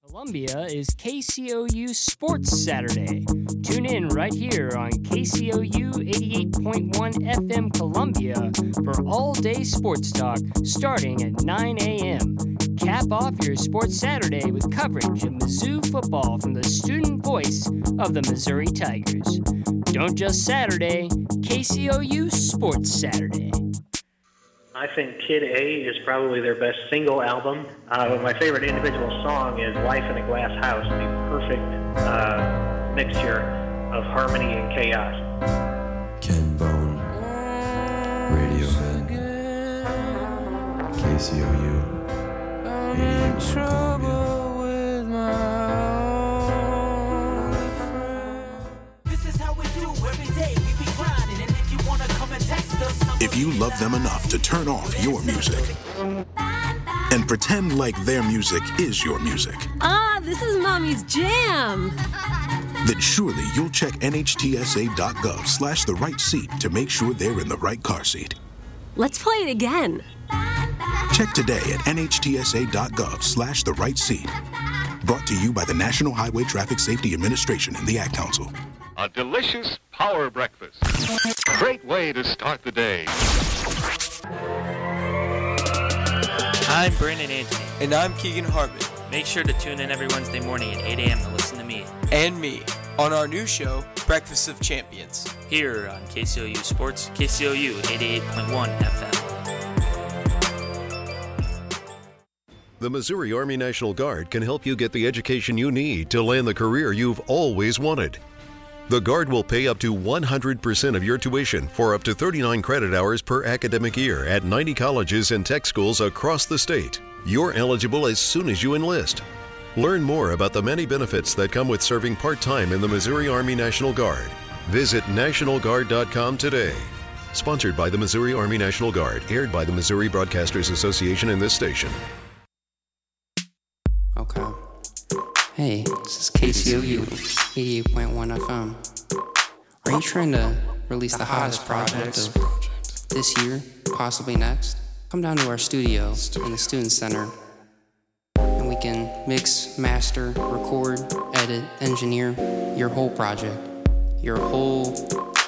Columbia is KCOU Sports Saturday. Tune in right here on KCOU 88.1 FM Columbia for all day sports talk starting at 9 a.m. Cap off your Sports Saturday with coverage of Mizzou football from the student voice of the Missouri Tigers. Don't just Saturday, KCOU Sports Saturday. I think Kid A is probably their best single album. Uh, my favorite individual song is Life in a Glass House, the perfect uh, mixture of harmony and chaos. Ken Bone, Radiohead, KCOU, If you love them enough to turn off your music and pretend like their music is your music, Ah, this this is mommy's jam. Then surely you'll check nhtsa.gov slash the right seat to make sure they're in the right car seat. Let's play it again. Check today at nhtsa.gov slash the right seat. Brought to you by the National Highway Traffic Safety Administration and the Ad Council. A delicious power breakfast. Great way to start the day. I'm Brandon Anthony. And I'm Keegan Hartman. Make sure to tune in every Wednesday morning at 8 a.m. to listen to me. And me on our new show, Breakfast of Champions. Here on KCOU Sports, KCOU 88.1 FM. The Missouri Army National Guard can help you get the education you need to land the career you've always wanted. The Guard will pay up to 100% of your tuition for up to 39 credit hours per academic year at 90 colleges and tech schools across the state. You're eligible as soon as you enlist. Learn more about the many benefits that come with serving part time in the Missouri Army National Guard. Visit NationalGuard.com today. Sponsored by the Missouri Army National Guard, aired by the Missouri Broadcasters Association and this station. Okay. Hey, this is KCOU 88.1 FM. Are you trying to release the hottest project of this year, possibly next? Come down to our studio in the Student Center and we can mix, master, record, edit, engineer your whole project, your whole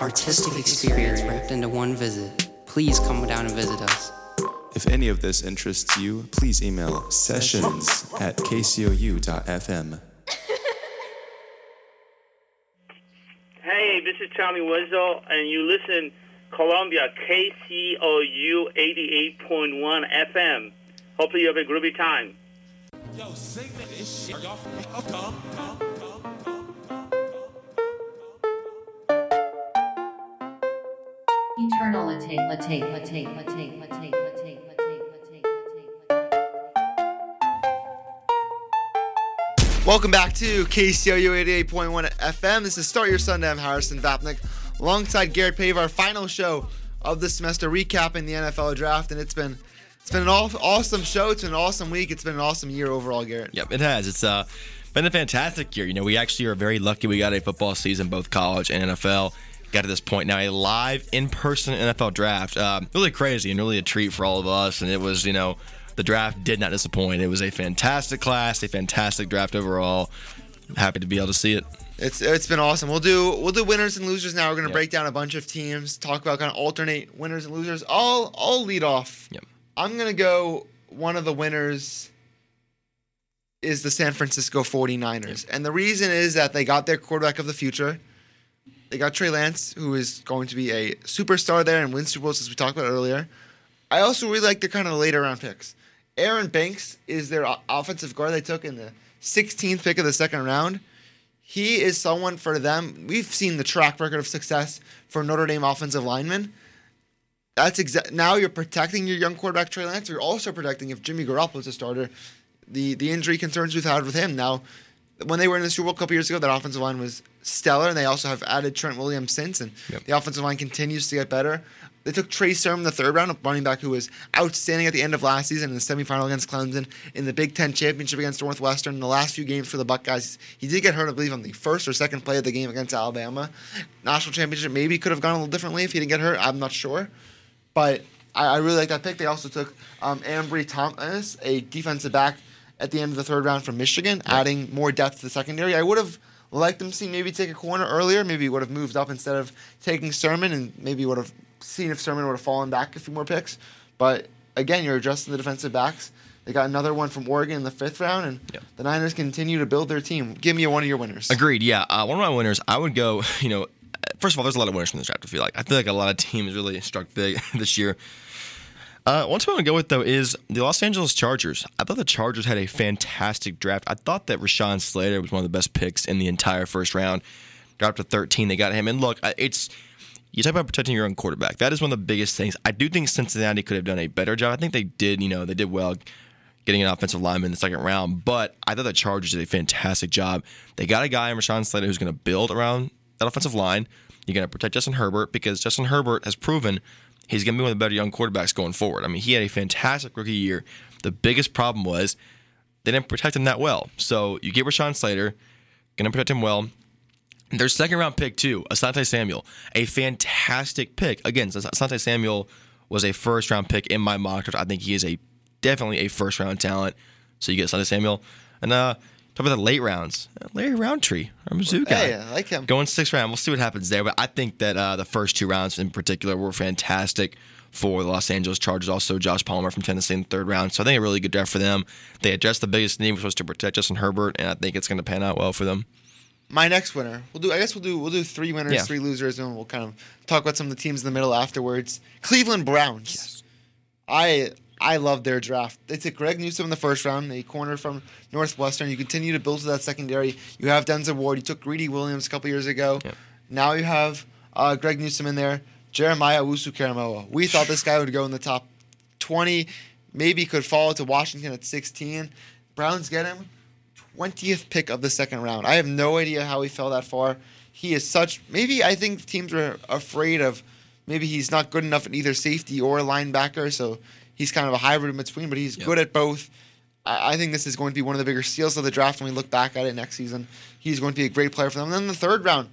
artistic experience wrapped into one visit. Please come down and visit us. If any of this interests you, please email sessions at kcou.fm. Hey, this is Tommy Winslow, and you listen Columbia KCOU 88.1 FM. Hopefully you have a groovy time. Yo, sing this shit. Y'all oh, come, come, Eternal latte, latte, latte, latte, latte, latte, Welcome back to KCOU 88.1 FM. This is Start Your Sunday. I'm Harrison Vapnik alongside Garrett Pave, our final show of the semester, recapping the NFL draft. And it's been it's been an awesome show. It's been an awesome week. It's been an awesome year overall, Garrett. Yep, it has. It's uh, been a fantastic year. You know, we actually are very lucky we got a football season, both college and NFL. Got to this point now, a live in person NFL draft. Uh, really crazy and really a treat for all of us. And it was, you know, the draft did not disappoint. It was a fantastic class, a fantastic draft overall. Happy to be able to see it. It's it's been awesome. We'll do we'll do winners and losers now. We're gonna yep. break down a bunch of teams, talk about kind of alternate winners and losers. I'll I'll lead off. Yep. I'm gonna go. One of the winners is the San Francisco 49ers, yep. and the reason is that they got their quarterback of the future. They got Trey Lance, who is going to be a superstar there and win Super Bowls, as we talked about earlier. I also really like their kind of later round picks. Aaron Banks is their offensive guard they took in the 16th pick of the second round. He is someone for them. We've seen the track record of success for Notre Dame offensive linemen. That's exact. Now you're protecting your young quarterback Trey Lance. You're also protecting if Jimmy Garoppolo is a starter. The the injury concerns we've had with him now when they were in the Super Bowl a couple years ago, that offensive line was stellar, and they also have added Trent Williams since, and yep. the offensive line continues to get better. They took Trey Sermon in the third round, a running back who was outstanding at the end of last season in the semifinal against Clemson, in the Big Ten championship against Northwestern, in the last few games for the Buckeyes. He did get hurt, I believe, on the first or second play of the game against Alabama. National championship maybe could have gone a little differently if he didn't get hurt. I'm not sure, but I, I really like that pick. They also took um, Ambry Thomas, a defensive back at the end of the third round from Michigan, yeah. adding more depth to the secondary. I would have liked them to see maybe take a corner earlier. Maybe would have moved up instead of taking Sermon, and maybe would have seen if Sermon would have fallen back a few more picks. But again, you're adjusting the defensive backs. They got another one from Oregon in the fifth round, and yeah. the Niners continue to build their team. Give me one of your winners. Agreed. Yeah, uh, one of my winners. I would go. You know, first of all, there's a lot of winners from this draft. I feel like I feel like a lot of teams really struck big this year. Uh, one team I want to go with though is the Los Angeles Chargers. I thought the Chargers had a fantastic draft. I thought that Rashawn Slater was one of the best picks in the entire first round. Dropped to 13, they got him. And look, it's you talk about protecting your own quarterback. That is one of the biggest things. I do think Cincinnati could have done a better job. I think they did. You know, they did well getting an offensive lineman in the second round. But I thought the Chargers did a fantastic job. They got a guy in Rashawn Slater who's going to build around that offensive line. You're going to protect Justin Herbert because Justin Herbert has proven he's going to be one of the better young quarterbacks going forward. I mean, he had a fantastic rookie year. The biggest problem was they didn't protect him that well. So you get Rashawn Slater, gonna protect him well. Their second round pick too, Asante Samuel, a fantastic pick. Again, Asante Samuel was a first round pick in my mock draft. I think he is a definitely a first round talent. So you get Asante Samuel, and uh, talk about the late rounds, Larry Rountree, our Mizzou guy. Hey, I like him. Going sixth round, we'll see what happens there. But I think that uh, the first two rounds in particular were fantastic for the Los Angeles Chargers. Also, Josh Palmer from Tennessee in the third round. So I think a really good draft for them. They addressed the biggest need, which was to protect Justin Herbert, and I think it's going to pan out well for them. My next winner. We'll do. I guess we'll do. We'll do three winners, Yeah. three losers, and we'll kind of talk about some of the teams in the middle afterwards. Cleveland Browns. I I love their draft. They took Greg Newsome in the first round, a corner from Northwestern. You continue to build to that secondary. You have Denzel Ward. You took Greedy Williams a couple years ago. Now you have uh, Greg Newsome in there. Jeremiah Owusu-Koramoah. We thought this guy would go in the top 20. Maybe could fall to Washington at 16. Browns get him. 20th pick of the second round. I have no idea how he fell that far. He is such. Maybe I think teams are afraid of. Maybe he's not good enough at either safety or linebacker, so he's kind of a hybrid in between. But he's good at both. I, I think this is going to be one of the bigger steals of the draft when we look back at it next season. He's going to be a great player for them. And then the third round,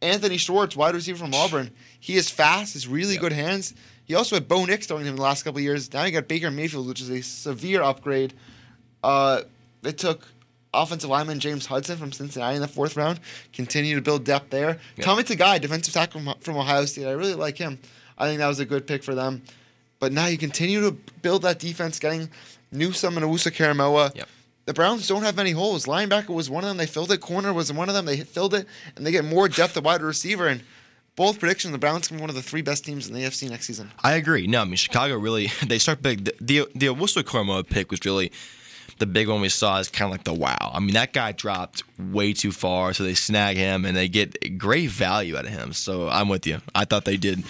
Anthony Schwartz, wide receiver from Auburn. He is fast. Has really good hands. He also had Bo Nix throwing him the last couple of years. Now you got Baker Mayfield, which is a severe upgrade. Uh, they took offensive lineman James Hudson from Cincinnati in the fourth round. Continue to build depth there. Tommy Togiai, defensive tackle from, from Ohio State. I really like him. I think that was a good pick for them. But now you continue to build that defense, getting Newsome and Owusu-Koramoah. The Browns don't have many holes. Linebacker was one of them. They filled it. Corner was one of them. They filled it, and they get more depth at wide receiver. And both predictions, the Browns can be one of the three best teams in the AFC next season. I agree. No, I mean Chicago really they start big. The the, the Owusu-Koramoah pick was really the big one we saw is kind of like the wow. I mean that guy dropped way too far, so they snag him and they get great value out of him. So I'm with you. I thought they did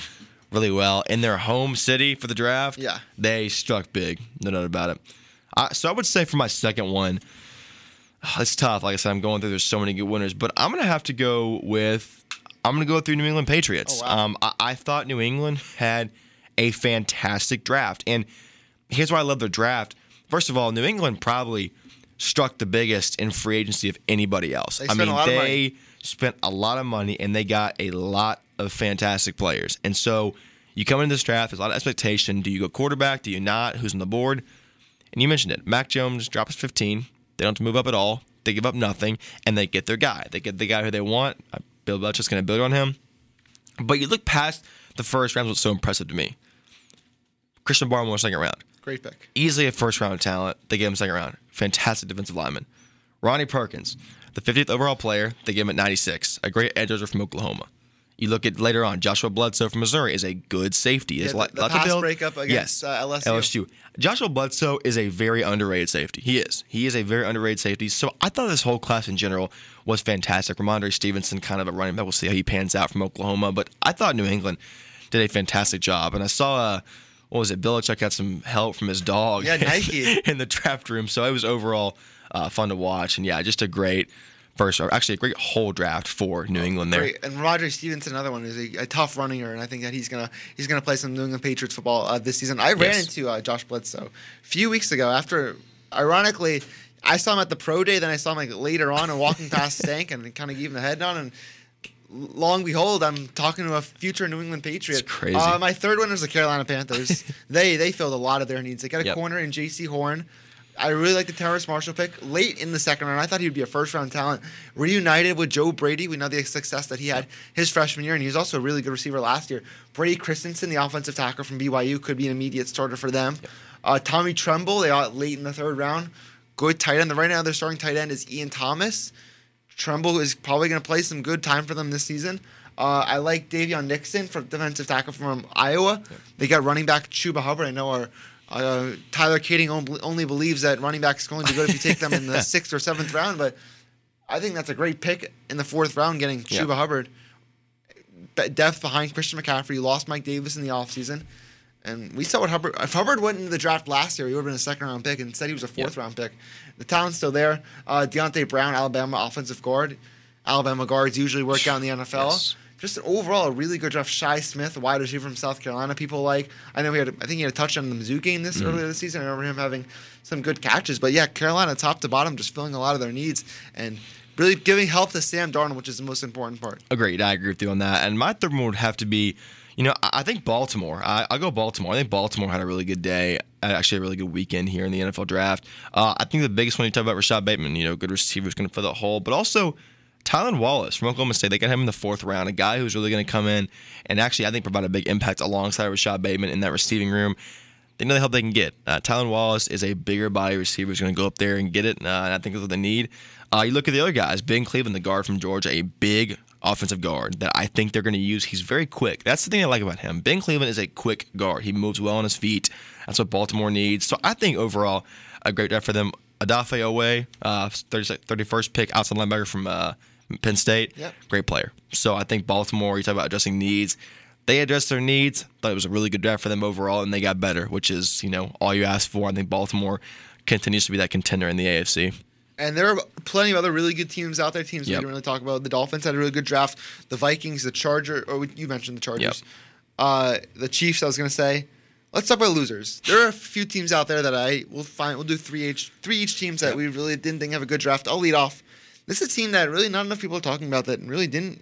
really well in their home city for the draft. Yeah. they struck big. No doubt about it. I, so I would say for my second one, it's tough. Like I said, I'm going through. There's so many good winners, but I'm gonna have to go with. I'm gonna go through New England Patriots. Um, I, I thought New England had a fantastic draft, and here's why I love their draft. First of all, New England probably struck the biggest in free agency of anybody else. They I mean, a lot of they spent a lot of money and they got a lot of fantastic players. And so you come into this draft, there's a lot of expectation. Do you go quarterback? Do you not? Who's on the board? And you mentioned it. Mac Jones drops 15. They don't have to move up at all. They give up nothing, and they get their guy. They get the guy who they want. Uh, Bill Belichick's going to build on him. But you look past the first round, what's so impressive to me. Christian Barmore, second round. Great pick. Easily a first round talent. They gave him second round. Fantastic defensive lineman. Ronnie Perkins, the 50th overall player. They gave him at 96. A great edge rusher from Oklahoma. You look at later on, Joshua Bledsoe from Missouri is a good safety. Yeah, a the- the pass build. breakup against, yes. uh, LSU. LSU. Joshua Bledsoe is a very underrated safety. He is. He is a very underrated safety. So I thought this whole class in general was fantastic. Rhamondre Stevenson, kind of a running back. We'll see how he pans out from Oklahoma. But I thought New England did a fantastic job. And I saw, uh, what was it? Belichick got some help from his dog. Yeah, Nike. in the draft room. So it was overall uh, fun to watch. And yeah, just a great first, or actually a great whole draft for New England there. Great. And Roger Stevenson, another one, is a, a tough runner, and I think that he's gonna he's gonna play some New England Patriots football uh, this season. I ran Yes. into uh, Josh Bledsoe a few weeks ago. After, ironically, I saw him at the pro day, then I saw him like later on and walking past Stank and kind of gave him the head on and. Long behold, I'm talking to a future New England Patriot. It's crazy. Uh, my third one was the Carolina Panthers. they they filled a lot of their needs. They got a Yep. corner in Jaycee Horn. I really like the Terrace Marshall pick late in the second round. I thought he would be a first round talent. Reunited with Joe Brady. We know the success that he had his freshman year, and he was also a really good receiver last year. Brady Christensen, the offensive tackle from BYU, could be an immediate starter for them. Uh, Tommy Tremble, they got late in the third round. Good tight end. The Right now, their starting tight end is Ian Thomas. Tremble is probably going to play some good time for them this season. Uh, I like Daviyon Nixon from defensive tackle from Iowa. They got running back Chuba Hubbard. I know our uh, Tyler Kading only, only believes that running back is going to be good if you take them in the sixth or seventh round, but I think that's a great pick in the fourth round, getting Yeah. Chuba Hubbard. Be- Depth behind Christian McCaffrey. You lost Mike Davis in the offseason. And we saw what Hubbard. If Hubbard went into the draft last year, he would have been a second round pick. Instead, he was a fourth round pick. The talent's still there. Uh, Deontay Brown, Alabama offensive guard. Alabama guards usually work out in the NFL. just overall a really good draft. Shi Smith, wide receiver from South Carolina, people like. I know he had, I think he had a touchdown in the Mizzou game this Mhm. earlier this season. I remember him having some good catches. But yeah, Carolina top to bottom, just filling a lot of their needs and really giving help to Sam Darnold, which is the most important part. Agreed. I agree with you on that. And my third one would have to be, you know, I think Baltimore. I, I'll go Baltimore. I think Baltimore had a really good day, uh, actually a really good weekend here in the NFL draft. Uh, I think the biggest one you talk about Rashod Bateman, you know, good receiver who's going to fill that hole, but also Tylan Wallace from Oklahoma State. They got him in the fourth round, a guy who's really going to come in and actually, I think, provide a big impact alongside Rashod Bateman in that receiving room. They know the help they can get. Uh, Tylan Wallace is a bigger body receiver who's going to go up there and get it, uh, and I think that's what they need. Uh, you look at the other guys, Ben Cleveland, the guard from Georgia, a big offensive guard that I think they're going to use. He's very quick. That's the thing I like about him. Ben Cleveland is a quick guard. He moves well on his feet. That's what Baltimore needs. So I think overall, a great draft for them. Odafe Oweh, uh, 30, 31st pick outside linebacker from uh, Penn State. Yep. Great player. So I think Baltimore, you talk about addressing needs. They addressed their needs. Thought it was a really good draft for them overall, and they got better, which is, you know, all you ask for. I think Baltimore continues to be that contender in the AFC. And there are plenty of other really good teams out there. Teams we Yep. didn't really talk about. The Dolphins had a really good draft. The Vikings, the Charger, or you mentioned the Chargers. Uh, the Chiefs. I was gonna say. Let's talk about losers. There are a few teams out there that I will find. We'll do three each. Three each teams that we really didn't think have a good draft. I'll lead off. This is a team that really not enough people are talking about that really didn't,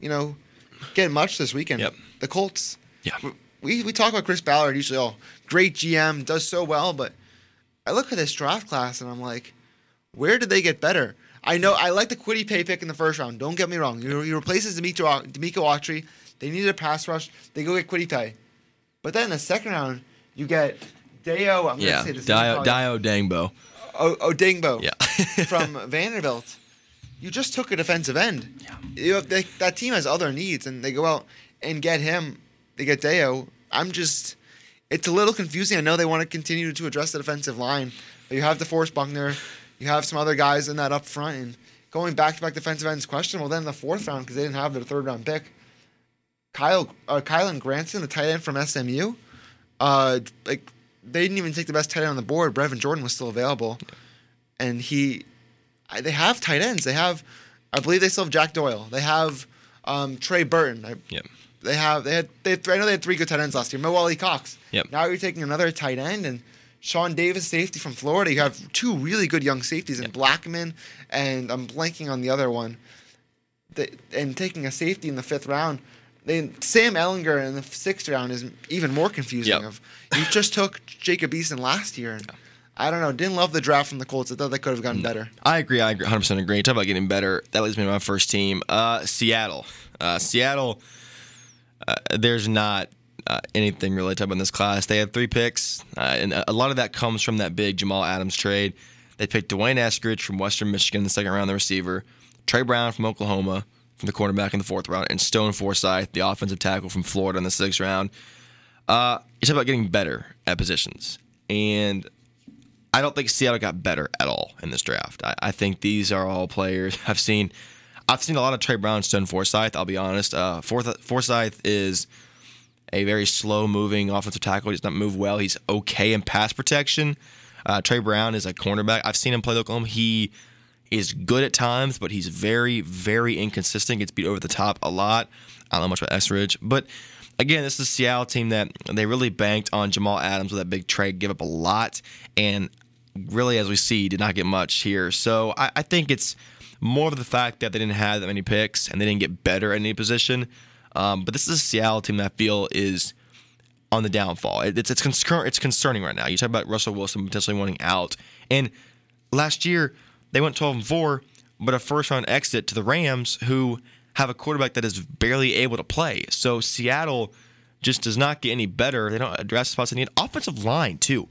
you know, get much this weekend. Yep. The Colts. Yeah. We we talk about Chris Ballard usually. Oh, great GM, does so well, but I look at this draft class and I'm like, where did they get better? I know I like the Kwity Paye pick in the first round. Don't get me wrong. He, he replaces D'Amico, D'Amico Autry. They needed a pass rush. They go get Kwity Paye. But then in the second round, you get Deo. I'm Yeah, gonna say this Dio. Dio Dangbo. Oh, oh, o- Odingbo Yeah. from Vanderbilt. You just took a defensive end. Yeah. You have, they, that team has other needs, and they go out and get him. They get Deo. I'm just. It's a little confusing. I know they want to continue to address the defensive line, but you have DeForest Buckner, you have some other guys in that up front, and going back to back defensive ends questionable. Then in the fourth round because they didn't have their third round pick. Kyle, uh, Kylen Granson, the tight end from SMU, uh, like they didn't even take the best tight end on the board. Brevin Jordan was still available, and he, I, they have tight ends. They have, I believe they still have Jack Doyle. They have um, Trey Burton. I, Yep. They have they had they I know they had three good tight ends last year. Mo Alie-Cox. Yep. Now you're taking another tight end and Sean Davis, safety from Florida. You have two really good young safeties in Blackmon and I'm blanking on the other one. The, and taking a safety in the fifth round. Then Sam Ehlinger in the sixth round is even more confusing. Yep. Of you just took Jacob Eason last year. And I don't know. Didn't love the draft from the Colts. I thought they could have gotten better. I agree. I agree, 100% agree. Talk about getting better. That leads me to my first team, uh, Seattle. Uh, Seattle. Uh, there's not uh, anything really to in this class. They had three picks, uh, and a lot of that comes from that big Jamal Adams trade. They picked D'Wayne Eskridge from Western Michigan in the second round, the receiver. Tre Brown from Oklahoma from the cornerback in the fourth round, and Stone Forsythe, the offensive tackle from Florida in the sixth round. Uh, you talk about getting better at positions, and I don't think Seattle got better at all in this draft. I, I think these are all players I've seen. I've seen a lot of Tre Brown, Stone Forsythe. I'll be honest. Uh, Forth- Forsythe is a very slow moving offensive tackle. He does not move well. He's okay in pass protection. Uh, Tre Brown is a cornerback. I've seen him play Oklahoma. He is good at times, but he's very, very inconsistent. Gets beat over the top a lot. I don't know much about Eskridge, but again, this is a Seattle team that they really banked on Jamal Adams with that big trade, give up a lot, and really, as we see, did not get much here. So I, I think it's more of the fact that they didn't have that many picks and they didn't get better at any position. Um, but this is a Seattle team that I feel is on the downfall. It- It's it's, concern, it's concerning right now. You talk about Russell Wilson potentially wanting out, and last year they went 12 and four, but a first round exit to the Rams, who have a quarterback that is barely able to play. So Seattle just does not get any better. They don't address spots they need. Offensive line too.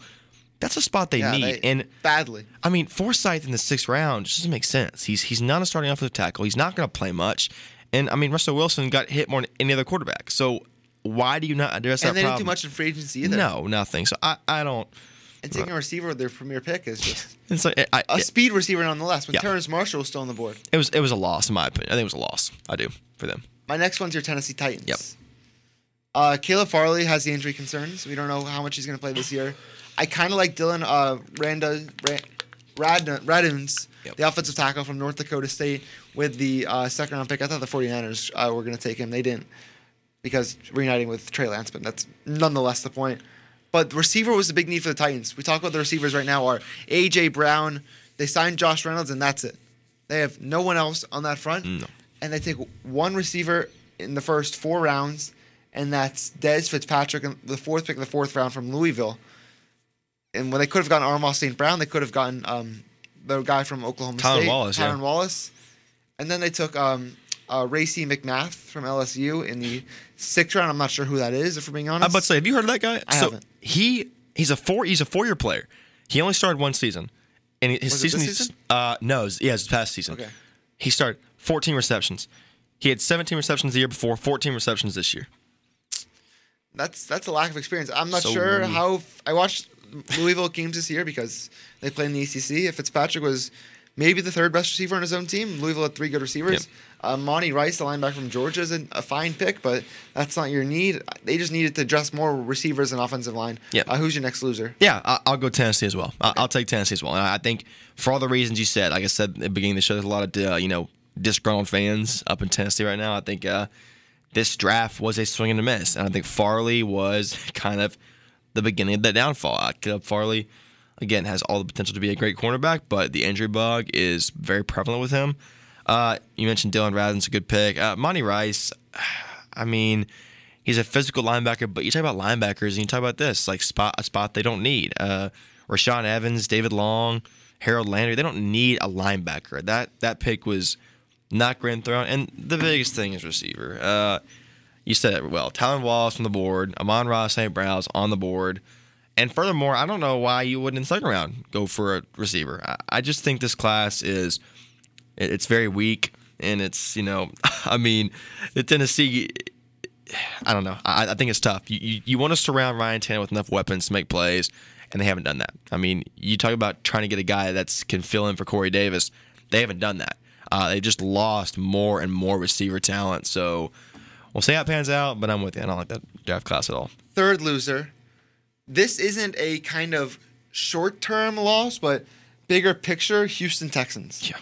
That's a spot they Yeah, need. they- and badly. I mean, Forsythe in the sixth round just doesn't make sense. He's he's not a starting offensive tackle. He's not going to play much. And I mean, Russell Wilson got hit more than any other quarterback. So why do you not address And that they didn't do much in free agency either. No, nothing. So I, I don't. And taking a receiver with their premier pick is just It's like I, a speed receiver nonetheless. When Yeah. Terrace Marshall was still on the board. it was it was a loss in my opinion. I think it was a loss. I do for them. My next one's your Tennessee Titans. Yep. Uh, Caleb Farley has the injury concerns. We don't know how much he's going to play this year. I kind of like Dylan uh, Randa, Radna, Radunz, the offensive tackle from North Dakota State, with the uh, second round pick. I thought the 49ers uh, were going to take him. They didn't because reuniting with Trey Lance, but that's nonetheless the point. But receiver was the big need for the Titans. We talk about the receivers right now are AJ Brown. They signed Josh Reynolds, and that's it. They have no one else on that front, and they take one receiver in the first four rounds, and that's Dez Fitzpatrick, in the fourth pick of the fourth round from Louisville. And when they could have gotten Amon-Ra St. Brown, they could have gotten um, the guy from Oklahoma Tylan State, Wallace, yeah. Tylan Wallace, and then they took um, uh, Racey McMath from LSU in the sixth round. I'm not sure who that is, if we're being honest. I'm about to say, have you heard of that guy? I so haven't. he he's a four he's a four year player. He only started one season, and his Was it season, season? uh no, it was- yeah, it's past season. Okay. He started 14 receptions. He had 17 receptions the year before, 14 receptions this year. That's that's a lack of experience. I'm not So sure how. I watched Louisville games this year because they play in the ACC. If Fitzpatrick was maybe the third best receiver on his own team, Louisville had three good receivers. Uh, Monty Rice, the linebacker from Georgia, is a, fine pick, but that's not your need. They just needed to adjust more receivers and offensive line. Yeah. Uh, who's your next loser? Yeah, I- I'll go Tennessee as well. I- I'll take Tennessee as well. And I think for all the reasons you said, like I said at the beginning of the show, there's a lot of uh, you know disgruntled fans up in Tennessee right now. I think uh, this draft was a swing and a miss, and I think Farley was kind of the beginning of the downfall. Uh, Caleb Farley, again, has all the potential to be a great cornerback, but the injury bug is very prevalent with him. Uh, you mentioned Dylan Radin's a good pick. Uh, Monty Rice, I mean, he's a physical linebacker, but you talk about linebackers and you talk about this, like spot a spot they don't need. Uh, Rashaan Evans, David Long, Harold Landry, they don't need a linebacker. That that pick was not grand thrown. And the biggest thing is receiver. Uh, you said it well. Tylan Wallace on the board, Amon Ross St. Brown's on the board. And furthermore, I don't know why you wouldn't in the second round go for a receiver. I, I just think this class is it- it's very weak, and it's you know, I mean, the Tennessee. I don't know. I, I think it's tough. You, you you want to surround Ryan Tannehill with enough weapons to make plays, and they haven't done that. I mean, you talk about trying to get a guy that can fill in for Corey Davis. They haven't done that. Uh, they just lost more and more receiver talent. So we'll see how it pans out. But I'm with you. I don't like that draft class at all. Third loser. This isn't a kind of short term loss, but bigger picture Houston Texans. Yeah.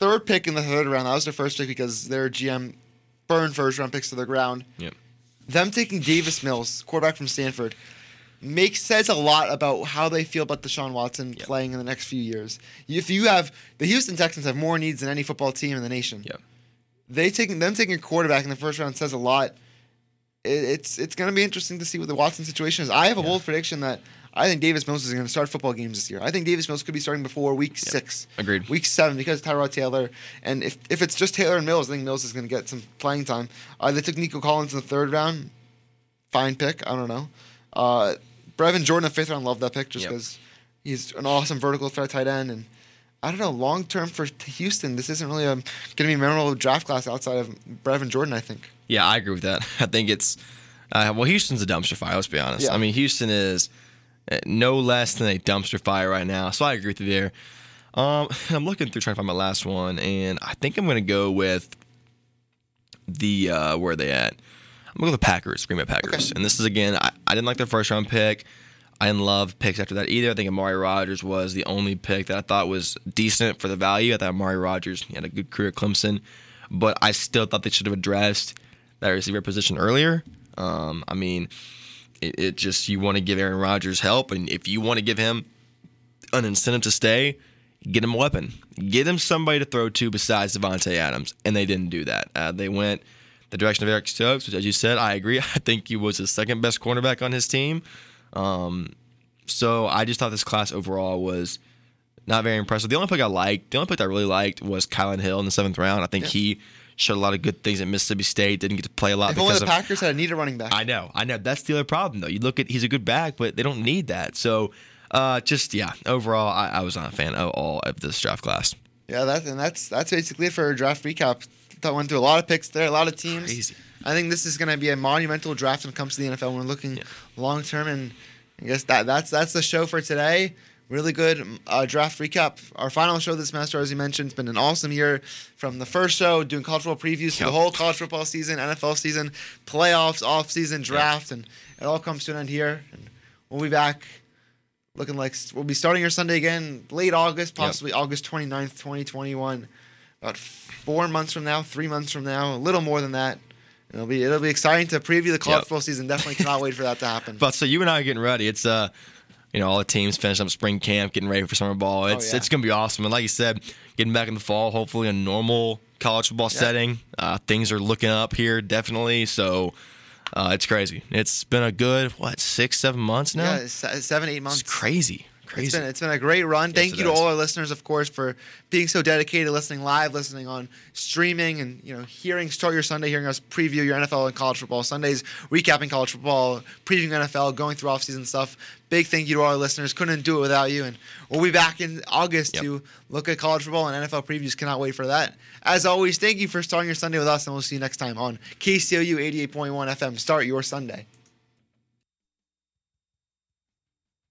Third pick in the third round. That was their first pick because their GM burned first round picks to the ground. Yep. Them taking Davis Mills, quarterback from Stanford, makes says a lot about how they feel about Deshaun Watson playing in the next few years. If you have the Houston Texans have more needs than any football team in the nation. Yep. They taking them taking a quarterback in the first round says a lot. It, it's it's going to be interesting to see what the Watson situation is. I have a bold prediction that I think Davis Mills is going to start football games this year. I think Davis Mills could be starting before week six. Agreed. Week seven because Tyrod Taylor, and if, if it's just Taylor and Mills, I think Mills is going to get some playing time. Uh, they took Nico Collins in the third round. Fine pick. I don't know. Uh, Brevin Jordan, the fifth round, love that pick just Yep. because he's an awesome vertical threat tight end. And I don't know, long term for Houston, this isn't really going to be a memorable draft class outside of Brevin Jordan, I think. Yeah, I agree with that. I think it's uh, well, Houston's a dumpster fire. Let's be honest. Yeah. I mean, Houston is uh, no less than a dumpster fire right now. So I agree with you there. Um, I'm looking through trying to find my last one, and I think I'm going to go with the uh, where are they at? I'm going to go with the Packers, Green Bay Packers. And this is again, I, I didn't like their first round pick. I didn't love picks after that either. I think Amari Rodgers was the only pick that I thought was decent for the value. I thought Amari Rodgers had a good career at Clemson, but I still thought they should have addressed that receiver position earlier. Um, I mean, it, it just you want to give Aaron Rodgers help, and if you want to give him an incentive to stay, get him a weapon, get him somebody to throw to besides Davante Adams, and they didn't do that. Uh, they went the direction of Eric Stokes, which, as you said, I agree. I think he was the second best cornerback on his team. Um, so I just thought this class overall was not very impressive. The only pick I liked, the only pick I really liked was Kylin Hill in the seventh round. I think he showed a lot of good things at Mississippi State. Didn't get to play a lot If only the of Packers had a needed running back. I know, I know. That's the other problem, though. You look at he's a good back, but they don't need that. So, uh, just yeah, overall, I, I was not a fan of all of this draft class. Yeah, that and that's that's basically it for our draft recap. That went through a lot of picks there, a lot of teams. Crazy. I think this is going to be a monumental draft when it comes to the NFL. We're looking long term, and I guess that that's that's the show for today. Really good uh, draft recap. Our final show this semester, as you mentioned, it's been an awesome year. From the first show, doing college football previews to the whole college football season, NFL season, playoffs, off season, draft, and it all comes to an end here. And we'll be back looking like we'll be starting our Sunday again late August, possibly August 29th, 2021. About four months from now, three months from now, a little more than that. It'll be it'll be exciting to preview the college Yep. football season. Definitely cannot wait for that to happen. But so you and I are getting ready. It's uh, you know, all the teams finishing up spring camp, getting ready for summer ball. It's Oh, yeah. it's gonna be awesome. And like you said, getting back in the fall, hopefully a normal college football Yeah. setting. Uh, things are looking up here definitely. So uh, it's crazy. It's been a good what six seven months now. Yeah, seven eight months. It's crazy. Crazy. It's been, it's been a great run. Thank you to all our listeners, of course, for being so dedicated, listening live, listening on streaming, and you know, hearing start your Sunday, hearing us preview your NFL and college football Sundays, recapping college football, previewing NFL, going through off-season stuff. Big thank you to all our listeners. Couldn't do it without you, and we'll be back in August to look at college football and NFL previews. Cannot wait for that. As always, thank you for starting your Sunday with us, and we'll see you next time on KCOU 88.1 FM. Start your Sunday.